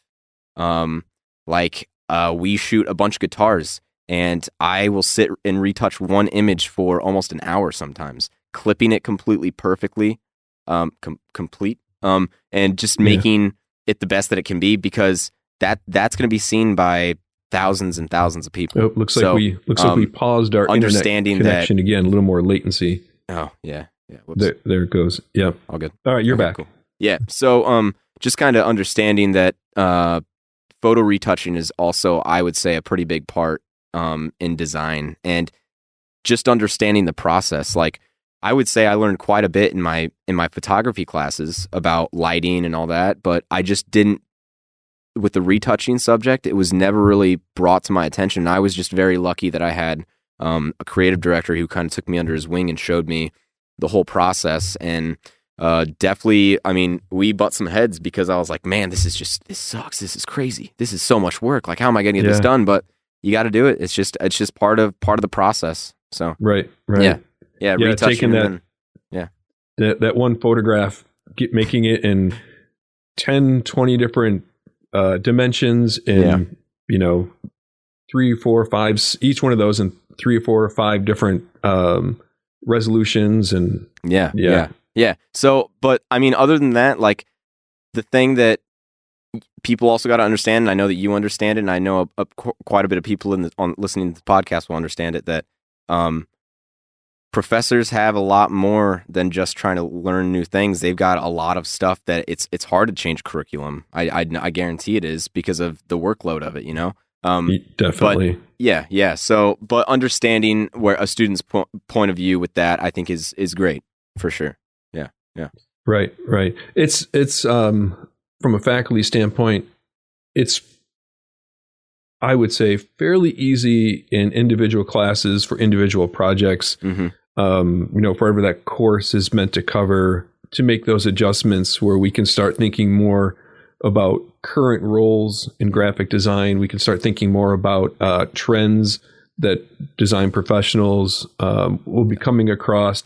Um, like uh, we shoot a bunch of guitars, and I will sit and retouch one image for almost an hour sometimes, clipping it completely perfectly, um, com- complete, um, and just Yeah. making it the best that it can be because that that's going to be seen by thousands and thousands of people. Oh, looks like we looks like we um, paused our understanding internet that- connection again. A little more latency. Oh yeah, yeah. There, there it goes. Yep. All good. All right, you're Okay, back. cool. Yeah. So um just kind of understanding that uh photo retouching is also I would say a pretty big part um in design and just understanding the process. Like I would say I learned quite a bit in my in my photography classes about lighting and all that but I just didn't with the retouching subject it was never really brought to my attention. I was just very lucky that I had um, a creative director who kind of took me under his wing and showed me the whole process and uh, definitely i mean we butt some heads because i was like man this is just this sucks this is crazy this is so much work like how am i going to get this done but you got to do it it's just it's just part of part of the process so Right. Right. Yeah. yeah, Yeah, retouching and that- then- That that one photograph, get, making it in 10, 20 different uh, dimensions in Yeah. you know three, four, five. Each one of those in three or four or five different um, resolutions and yeah Yeah. yeah yeah so but i mean other than that like the thing that people also got to understand and i know that you understand it and i know a, a, quite a bit of people in the, on listening to the podcast will understand it that um professors have a lot more than just trying to learn new things they've got a lot of stuff that it's it's hard to change curriculum i i, I guarantee it is because of the workload of it you know Um, Definitely. yeah, yeah. So, but understanding where a student's po- point of view with that, I think is is great for sure. Right, right. It's it's um from a faculty standpoint, it's I would say fairly easy in individual classes for individual projects. hmm Um, you know, wherever that course is meant to cover, to make those adjustments where we can start thinking more about current roles in graphic design. We can start thinking more about uh, trends that design professionals um, will be coming across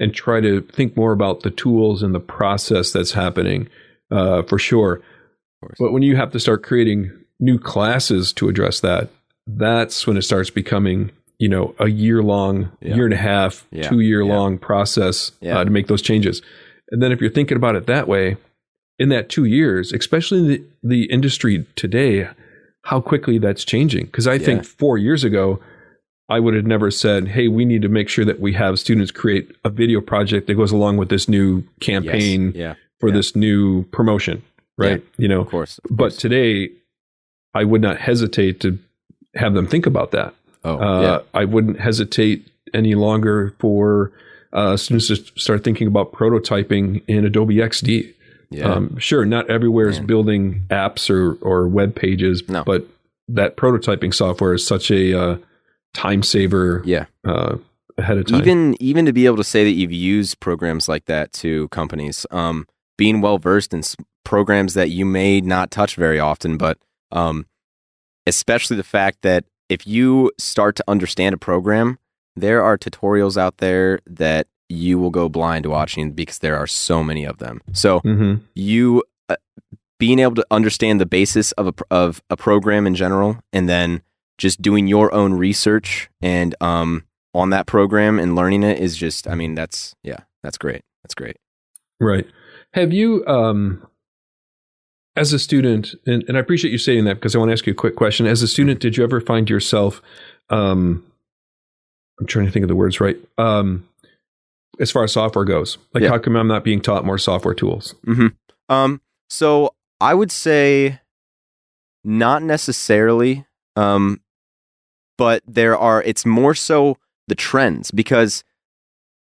and try to think more about the tools and the process that's happening uh, for sure. But when you have to start creating new classes to address that, that's when it starts becoming, you know, a year long, Yeah. year and a half, Yeah. two year long process Yeah. uh, to make those changes. And then if you're thinking about it that way, in that two years, especially in the, the industry today, how quickly that's changing. Because I Yeah. think four years ago, I would have never said, "Hey, we need to make sure that we have students create a video project that goes along with this new campaign Yes. Yeah, for yeah. this new promotion." Right? You know, of course. of but course. today, I would not hesitate to have them think about that. oh, Uh, yeah, I wouldn't hesitate any longer for uh, students to start thinking about prototyping in Adobe XD. yeah. Um, sure, not everywhere is building apps or, or web pages, No. but that prototyping software is such a uh, time saver yeah. uh, ahead of time. Even even to be able to say that you've used programs like that to companies, um, being well versed in s- programs that you may not touch very often, but um, especially the fact that if you start to understand a program, there are tutorials out there that you will go blind watching because there are so many of them. So Mhm. you uh, being able to understand the basis of a of a program in general, and then just doing your own research and um on that program and learning it is just, I mean, that's yeah, that's great. That's great. Right. Have you, um, as a student, and, and I appreciate you saying that because I want to ask you a quick question. As a student, did you ever find yourself, um, I'm trying to think of the words right, um, as far as software goes? Like, Yeah. how come I'm not being taught more software tools? Um, so I would say not necessarily, um, but there are. It's more so the trends because,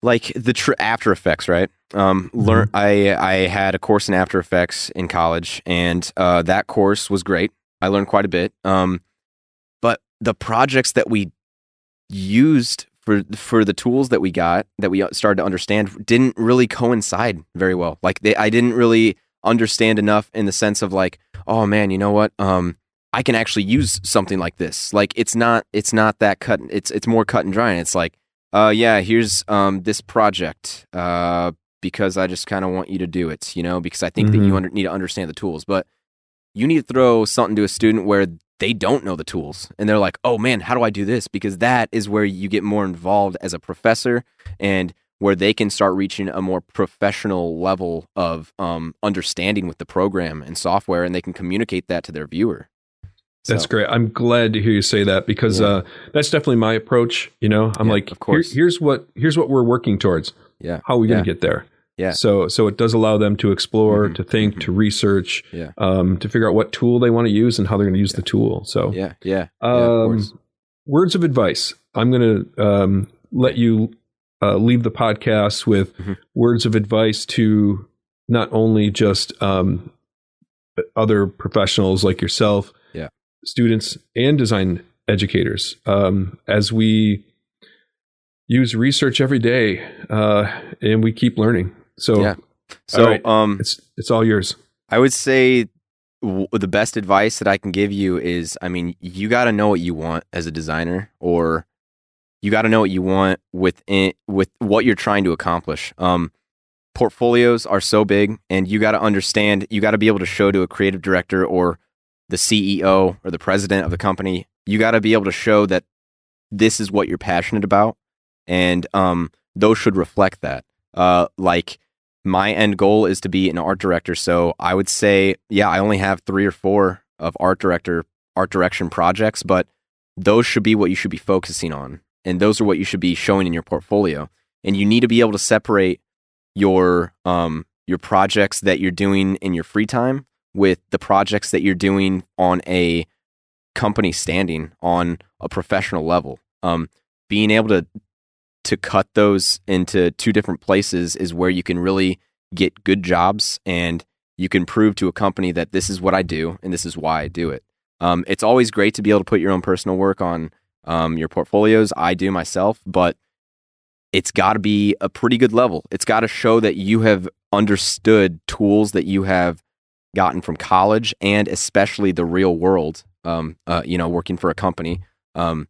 like the tr- After Effects, right? Um, learn. I I had a course in After Effects in college, and uh, that course was great. I learned quite a bit. Um, but the projects that we used for for the tools that we got that we started to understand didn't really coincide very well. Like they, I didn't really understand enough in the sense of like, oh man, you know what? Um, I can actually use something like this. Like it's not it's not that cut. It's it's more cut and dry. And it's like, uh, yeah, here's um this project. Uh, because I just kind of want you to do it. You know, because I think that you Mhm. under, need to understand the tools, but you need to throw something to a student where they don't know the tools and they're like, oh man, how do I do this? Because that is where you get more involved as a professor and where they can start reaching a more professional level of um, understanding with the program and software and they can communicate that to their viewer. That's So, great. I'm glad to hear you say that because Yeah. uh, that's definitely my approach. You know, I'm Yeah, like, of course. "Here- here's what here's what we're working towards. Yeah. How are we going Yeah. to get there? Yeah. So so it does allow them to explore, Mhm, to think, mhm. to research, Yeah. um, to figure out what tool they want to use and how they're going to use the tool. So Yeah. Yeah. yeah of um, words of advice. I'm going to um, let you uh, leave the podcast with Mhm. words of advice to not only just um, other professionals like yourself. Students, and design educators um, as we use research every day uh, and we keep learning. So Yeah. So, right. um, it's it's all yours. I would say w- the best advice that I can give you is I mean, you got to know what you want as a designer or you got to know what you want within with what you're trying to accomplish. Um portfolios are so big and you got to understand, you got to be able to show to a creative director or the CEO or the president of the company, you got to be able to show that this is what you're passionate about and um those should reflect that. Uh like my end goal is to be an art director. So I would say, yeah, I only have three or four of art director art direction projects, but those should be what you should be focusing on, and those are what you should be showing in your portfolio. And you need to be able to separate your um your projects that you're doing in your free time with the projects that you're doing on a company standing on a professional level. Um, being able to to cut those into two different places is where you can really get good jobs and you can prove to a company that this is what I do and this is why I do it. Um, it's always great to be able to put your own personal work on um, your portfolios. I do myself, but it's got to be a pretty good level. It's got to show that you have understood tools that you have gotten from college and especially the real world. Um, uh, you know, working for a company, um,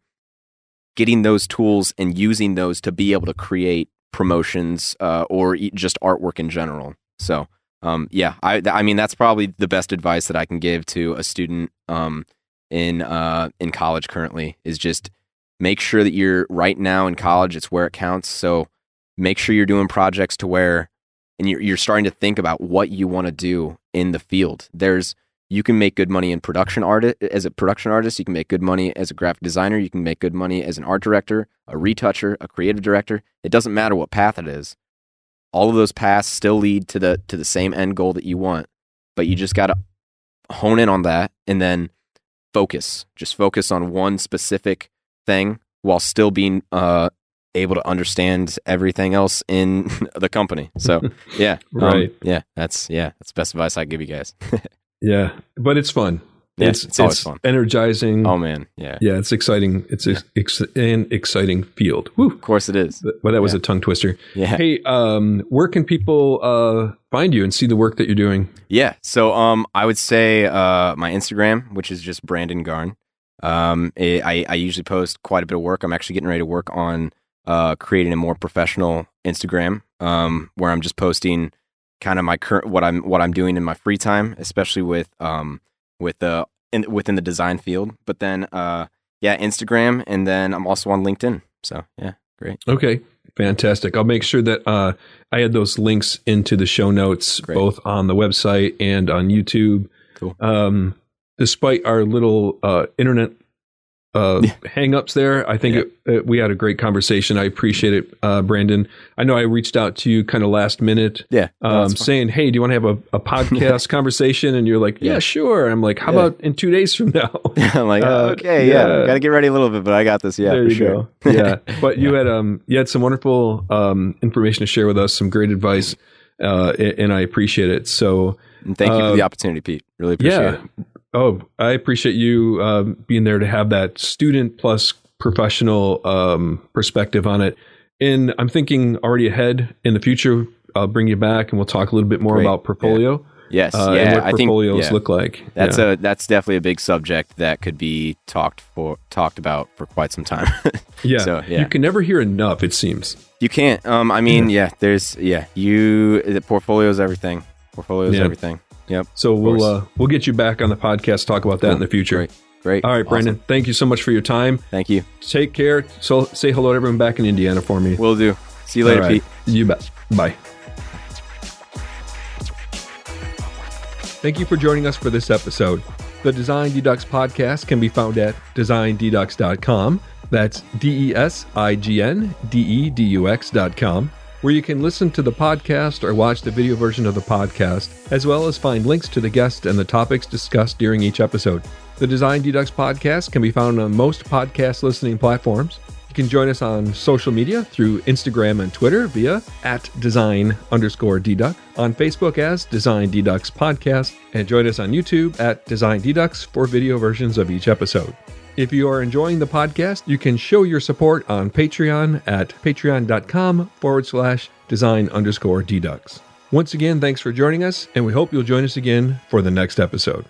getting those tools and using those to be able to create promotions uh, or just artwork in general. So, um, yeah, I, I mean, that's probably the best advice that I can give to a student um, in uh, in college currently is just make sure that you're right now in college. It's where it counts. So make sure you're doing projects to where and you're, you're starting to think about what you want to do in the field. There's you can make good money in production art as a production artist. You can make good money as a graphic designer. You can make good money as an art director, a retoucher, a creative director. It doesn't matter what path it is. All of those paths still lead to the to the same end goal that you want, but you just got to hone in on that and then focus. Just focus on one specific thing while still being uh, able to understand everything else in the company. So yeah, um, right, um, yeah, that's yeah, that's the best advice I give you guys. yeah, but it's fun. Yeah, it's, it's it's fun. Energizing. Oh man, yeah, yeah. It's exciting. It's yeah. ex- an exciting field. Woo. Of course, it is. Well, that was yeah. a tongue twister. Yeah. Hey, um, where can people uh, find you and see the work that you're doing? Yeah. So, um, I would say uh, my Instagram, which is just Brandon Garn. Um, it, I I usually post quite a bit of work. I'm actually getting ready to work on uh, creating a more professional Instagram um, where I'm just posting kind of my current what I'm what I'm doing in my free time, especially with um, with the in, within the design field. But then uh, yeah, Instagram, and then I'm also on LinkedIn. So yeah, great. Okay, fantastic. I'll make sure that uh, I add those links into the show notes, great. both on the website and on YouTube. Cool. Um, despite our little uh, internet uh, yeah. hangups there. I think yeah. it, it, we had a great conversation. I appreciate it, uh, Brandon. I know I reached out to you kind of last minute, yeah, um, saying, "Hey, do you want to have a, a podcast conversation?" And you're like, "Yeah, yeah sure." I'm like, "How about in two days from now?" I'm like, uh, "Okay, yeah, got to get ready a little bit, but I got this." Yeah, there you sure. go. yeah, but you had um you had some wonderful um information to share with us, some great advice, uh, and I appreciate it. So. And thank you for the uh, opportunity, Pete. Really appreciate it. Oh, I appreciate you um, being there to have that student plus professional um, perspective on it. And I'm thinking already ahead in the future. I'll bring you back and we'll talk a little bit more Great. about portfolio. Yeah. Yes, uh, yeah, and what portfolios think, yeah. look like. That's yeah. a that's definitely a big subject that could be talked for talked about for quite some time. yeah. So, yeah, you can never hear enough. It seems you can't. Um, I mean, yeah, there's yeah, you the portfolio is everything. Portfolio is everything. Yep. So we'll uh, we'll get you back on the podcast talk about that cool. in the future. Great. Great. All right, awesome. Brandon. Thank you so much for your time. Thank you. Take care. So say hello to everyone back in Indiana for me. Will do. See you later, right. Pete. You bet. Bye. Thank you for joining us for this episode. The Design Dedux podcast can be found at designdedux.com. That's D E S I G N D E D U X.com where you can listen to the podcast or watch the video version of the podcast, as well as find links to the guests and the topics discussed during each episode. The Design Dedux podcast can be found on most podcast listening platforms. You can join us on social media through Instagram and Twitter via at design underscore dedux, on Facebook as Design Dedux Podcast, and join us on YouTube at Design Dedux for video versions of each episode. If you are enjoying the podcast, you can show your support on Patreon at patreon.com forward slash design underscore dedux. Once again, thanks for joining us, and we hope you'll join us again for the next episode.